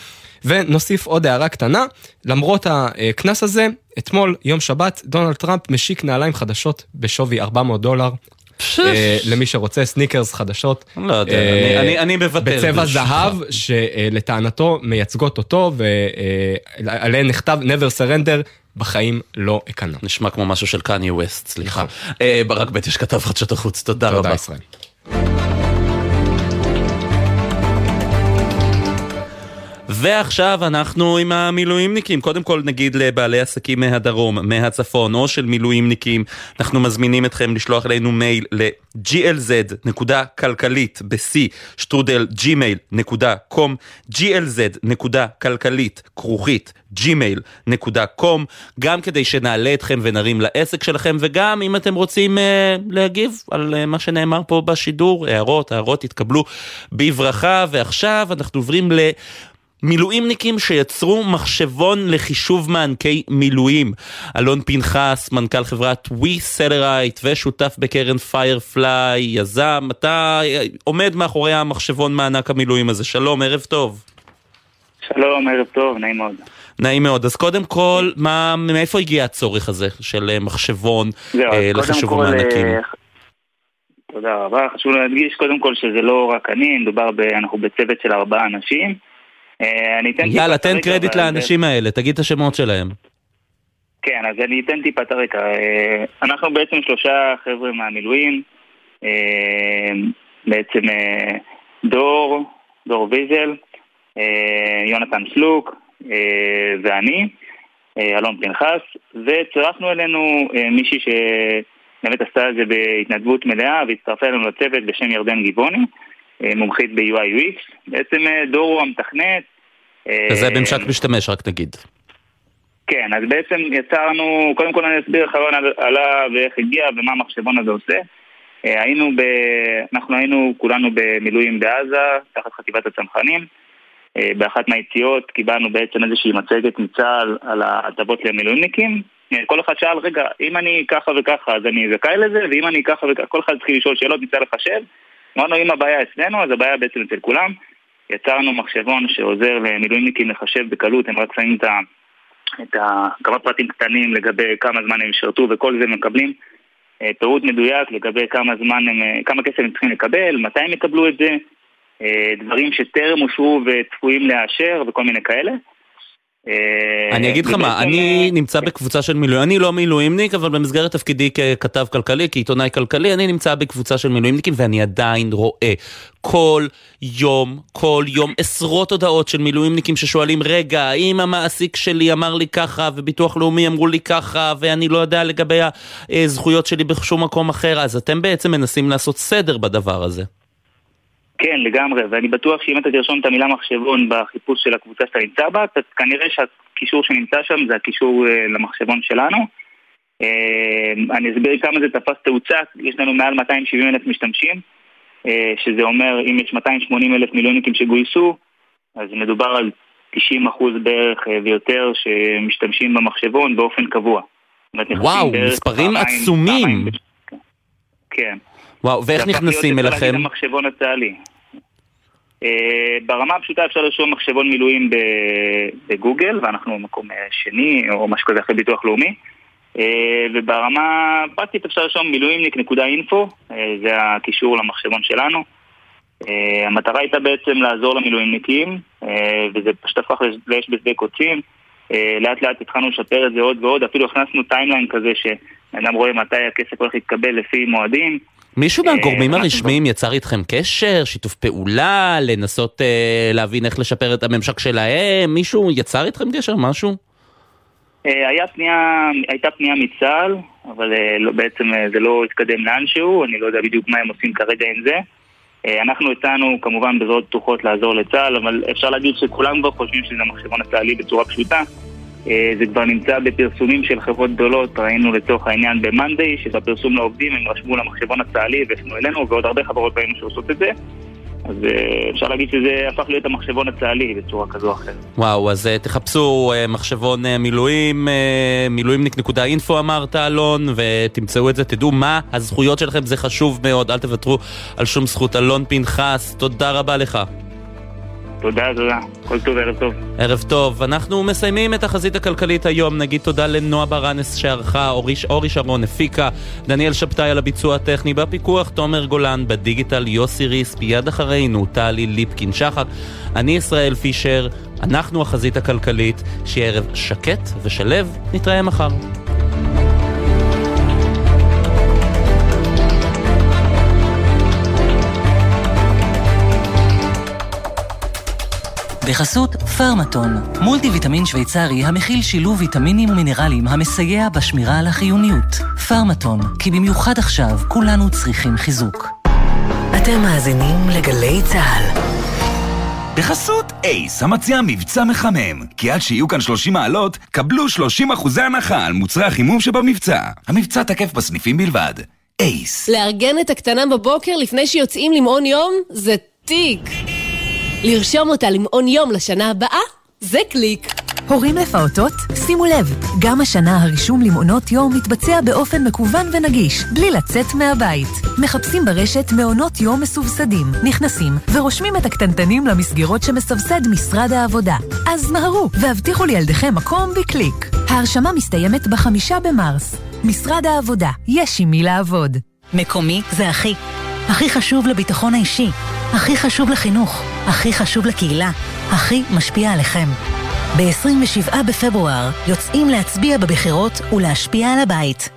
ונוסיף עוד הערה קטנה, למרות הקנס הזה, אתמול, יום שבת, דונלד טראמפ משיק נעליים חדשות בשווי 400 דולר. אה, למי שרוצה סניקרס חדשות. לא יודע, אה, אני- אני מוותר, בצבע. זהב, שלטענתו מייצגות אותו, ועליהן נכתב never surrender, בחיים לא אכנע. נשמע כמו משהו של קניה ווסט, סליחה. אה, ברק בית יש כתב חדשות החוץ, תודה רבה. תודה ישראל. ועכשיו אנחנו עם המילואימניקים. קודם כל נגיד לבעלי עסקים מהדרום, מהצפון, או של מילואימניקים, אנחנו מזמינים אתכם לשלוח אלינו מייל ל-glz.כלכלית ב-c שטרודל gmail.com glz.כלכלית כרוכית gmail.com גם כדי שנעלה אתכם ונרים לעסק שלכם וגם אם אתם רוצים אה, להגיב על אה, מה שנאמר פה בשידור, הערות, הערות יתקבלו בברכה ועכשיו אנחנו עוברים ל... מילואימניקים שיצרו מחשבון לחישוב מענקי מילואים. אלון פנחס, מנכ"ל חברת Wecelerate ושותף בקרן Firefly, יזם, אתה עומד מאחורי המחשבון מענק המילואים הזה. שלום, ערב טוב. שלום, ערב טוב, נעים מאוד. נעים מאוד. אז קודם כל, מה, מאיפה הגיע הצורך הזה של אה, מחשבון זהו, אה, לחישוב המענקים? אה, תודה רבה. חשוב להדגיש קודם כל שזה לא רק אני, מדובר ב... אנחנו בצוות של ארבעה אנשים. אה, אני אתן יאללה, תן קרדיט לאנשים האלה, תגיד את השמות שלהם. כן, אז אני אתן טיפה את הרקע. אה, אנחנו בעצם שלושה חבר'ה מהמילואים. אה, בעצם דור, דור ויזל, יונתן שלוק אה, ואני, אלון פנחס, וצירפנו אלינו מישהי שבאמת עשתה את זה בהתנדבות מלאה והצטרפה אלינו לצוות בשם ירדן גבעוני, אה, מומחית ב-UI UX. בעצם אה, דור הוא המתכנת. אה, וזה בממשק משתמש, רק נגיד. כן, אז בעצם יצרנו, קודם כל אני אסביר הרעיון על- עלה ואיך הגיע ומה המחשבון הזה עושה. אה, היינו ב... אנחנו היינו כולנו במילואים בעזה, תחת חטיבת הצנחנים. אה, באחת מהיציאות קיבלנו בעצם איזושהי מצגת מצה"ל על ההטבות למילואימניקים. אה, כל אחד שאל, רגע, אם אני ככה וככה אז אני זכאי לזה, ואם אני ככה וככה, כל אחד התחיל לשאול שאלות, ניסה לחשב. אמרנו, אם הבעיה אצלנו, אז הבעיה בעצם אצל כולם. יצרנו מחשבון שעוזר למילואימניקים לחשב בקלות, הם רק שמים את ה... את ה... כמה פרטים קטנים לגבי כמה זמן הם ישרתו וכל זה מקבלים אה, פירוט מדויק לגבי כמה זמן הם, אה, כמה כסף הם צריכים לקבל, מתי הם יקבלו את זה, אה, דברים שטרם אושרו וצפויים לאשר וכל מיני כאלה. אה, אני אגיד לך מה, אני נמצא בקבוצה של מילואים, אני לא מילואימניק, אבל במסגרת תפקידי ככתב כלכלי, כעיתונאי כלכלי, אני נמצא בקבוצה של מילואימניקים ואני עדיין רואה כל יום, כל יום עשרות הודעות של מילואימניקים ששואלים, רגע, האם המעסיק שלי אמר לי ככה, וביטוח לאומי אמרו לי ככה, ואני לא יודע לגבי הזכויות שלי בשום מקום אחר, אז אתם בעצם מנסים לעשות סדר בדבר הזה. כן, לגמרי, ואני בטוח שאם אתה תרשום את המילה מחשבון בחיפוש של הקבוצה שאתה נמצא בה, אז כנראה שהקישור שנמצא שם זה הקישור אה, למחשבון שלנו. אה, אני אסביר כמה זה תפס תאוצה, יש לנו מעל 270 אלף משתמשים, אה, שזה אומר אם יש 280 אלף מילואימניקים שגויסו, אז מדובר על 90 אחוז בערך ויותר שמשתמשים במחשבון באופן קבוע. וואו, מספרים עצומים. פעמיים כן. וואו, ואיך זה הפך להיות, נכנסים אליכם? המחשבון הצה"לי. אה, ברמה הפשוטה אפשר לרשום מחשבון מילואים בגוגל, ואנחנו מקום אה, שני או משהו כזה אחרי ביטוח לאומי. אה, וברמה הפרקטית אפשר לרשום מילואימניק.אינפו, אה, זה הקישור למחשבון שלנו. אה, המטרה הייתה בעצם לעזור למילואימניקים, אה, וזה פשוט הפך לאש בשדה קוצים. אה, לאט לאט התחלנו לשפר את זה עוד ועוד, אפילו הכנסנו timeline כזה שאדם רואה מתי הכסף הולך להתקבל לפי מועדים. מישהו אה, מהגורמים הרשמיים יצר איתכם קשר, שיתוף פעולה, לנסות אה, להבין איך לשפר את הממשק שלהם? מישהו יצר איתכם קשר? משהו? אה, היה פנייה, הייתה פנייה מצה"ל, אבל לא, בעצם זה לא התקדם לאנשהו, אני לא יודע בדיוק מה הם עושים כרגע עם זה. אנחנו הצענו כמובן בזרועות פתוחות לעזור לצה"ל, אבל אפשר להגיד שכולם כבר חושבים שזה המחשבון הצה"לי בצורה פשוטה. אה, זה כבר נמצא בפרסומים של חברות גדולות, ראינו לצורך העניין ב-Monday, שבפרסום לעובדים הם רשמו למחשבון הצה"לי והפנו אלינו, ועוד הרבה חברות ראינו שעושות את זה. אז אה, אפשר להגיד שזה הפך להיות המחשבון הצה"לי בצורה כזו או אחרת. וואו, אז אה, תחפשו מחשבון מילואים, מילואימניק.אינפו אמרת אלון, ותמצאו את זה, תדעו מה הזכויות שלכם, זה חשוב מאוד, אל תוותרו על שום זכות. אלון פנחס, תודה רבה לך. תודה, תודה. כל טוב, ערב טוב. ערב טוב, אנחנו מסיימים את החזית הכלכלית היום, נגיד תודה לנועה ברנס שערכה, אורי, אורי שרון הפיקה, דניאל שבתאי על הביצוע הטכני, בפיקוח תומר גולן, בדיגיטל יוסי ריס, מיד אחרינו טלי ליפקין שחק, אני ישראל פישר, אנחנו החזית הכלכלית, שיהיה ערב שקט ושלב, נתראה מחר. בחסות פרמטון, מולטי ויטמין שוויצרי המכיל שילוב ויטמינים ומינרלים המסייע בשמירה על החיוניות. פרמטון, כי במיוחד עכשיו כולנו צריכים חיזוק. אתם מאזינים לגלי צה"ל. בחסות אייס, המציע מבצע מחמם. כי עד שיהיו כאן 30 מעלות, קבלו 30 אחוזי הנחה על מוצרי החימום שבמבצע. המבצע תקף בסניפים בלבד. אייס. לארגן את הקטנה בבוקר לפני שיוצאים למעון יום זה תיק. לרשום אותה למעון יום לשנה הבאה זה קליק. הורים לפעוטות? שימו לב, גם השנה הרישום למעונות יום מתבצע באופן מקוון ונגיש, בלי לצאת מהבית. מחפשים ברשת מעונות יום מסובסדים, נכנסים ורושמים את הקטנטנים למסגרות שמסבסד משרד העבודה. אז מהרו והבטיחו לילדיכם מקום בקליק. ההרשמה מסתיימת בחמישה במרס. משרד העבודה, יש עם מי לעבוד. מקומי זה הכי. הכי חשוב לביטחון האישי, הכי חשוב לחינוך, הכי חשוב לקהילה, הכי משפיע עליכם. ב-27 בפברואר יוצאים להצביע בבחירות ולהשפיע על הבית.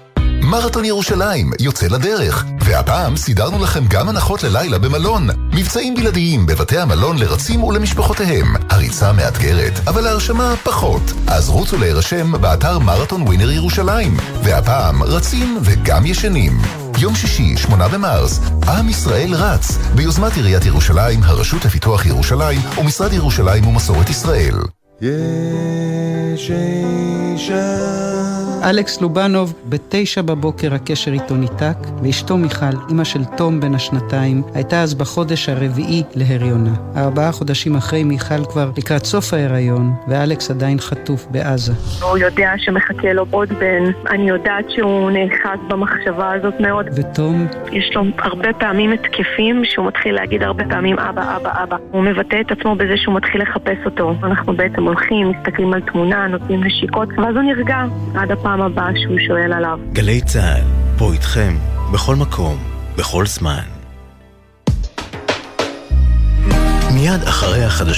מרתון ירושלים יוצא לדרך, והפעם סידרנו לכם גם הנחות ללילה במלון. מבצעים בלעדיים בבתי המלון לרצים ולמשפחותיהם. הריצה מאתגרת, אבל ההרשמה פחות. אז רוצו להירשם באתר מרתון ווינר ירושלים. והפעם רצים וגם ישנים. יום שישי, 8 במרס, עם ישראל רץ, ביוזמת עיריית ירושלים, הרשות לפיתוח ירושלים ומשרד ירושלים ומסורת ישראל. יש אישה אלכס לובנוב, בתשע בבוקר הקשר איתו ניתק, ואשתו מיכל, אמא של תום בן השנתיים, הייתה אז בחודש הרביעי להריונה. ארבעה חודשים אחרי מיכל כבר לקראת סוף ההיריון, ואלכס עדיין חטוף בעזה. הוא יודע שמחכה לו עוד בן, אני יודעת שהוא נאחז במחשבה הזאת מאוד. ותום? יש לו הרבה פעמים התקפים שהוא מתחיל להגיד הרבה פעמים אבא, אבא, אבא. הוא מבטא את עצמו בזה שהוא מתחיל לחפש אותו. אנחנו בעצם הולכים, מסתכלים על תמונה, נותנים נשיקות, ואז הוא נרגע עד הפעם. בפעם הבאה שהוא שואל עליו. גלי צה"ל, פה איתכם, בכל מקום, בכל זמן. מיד אחרי החדשות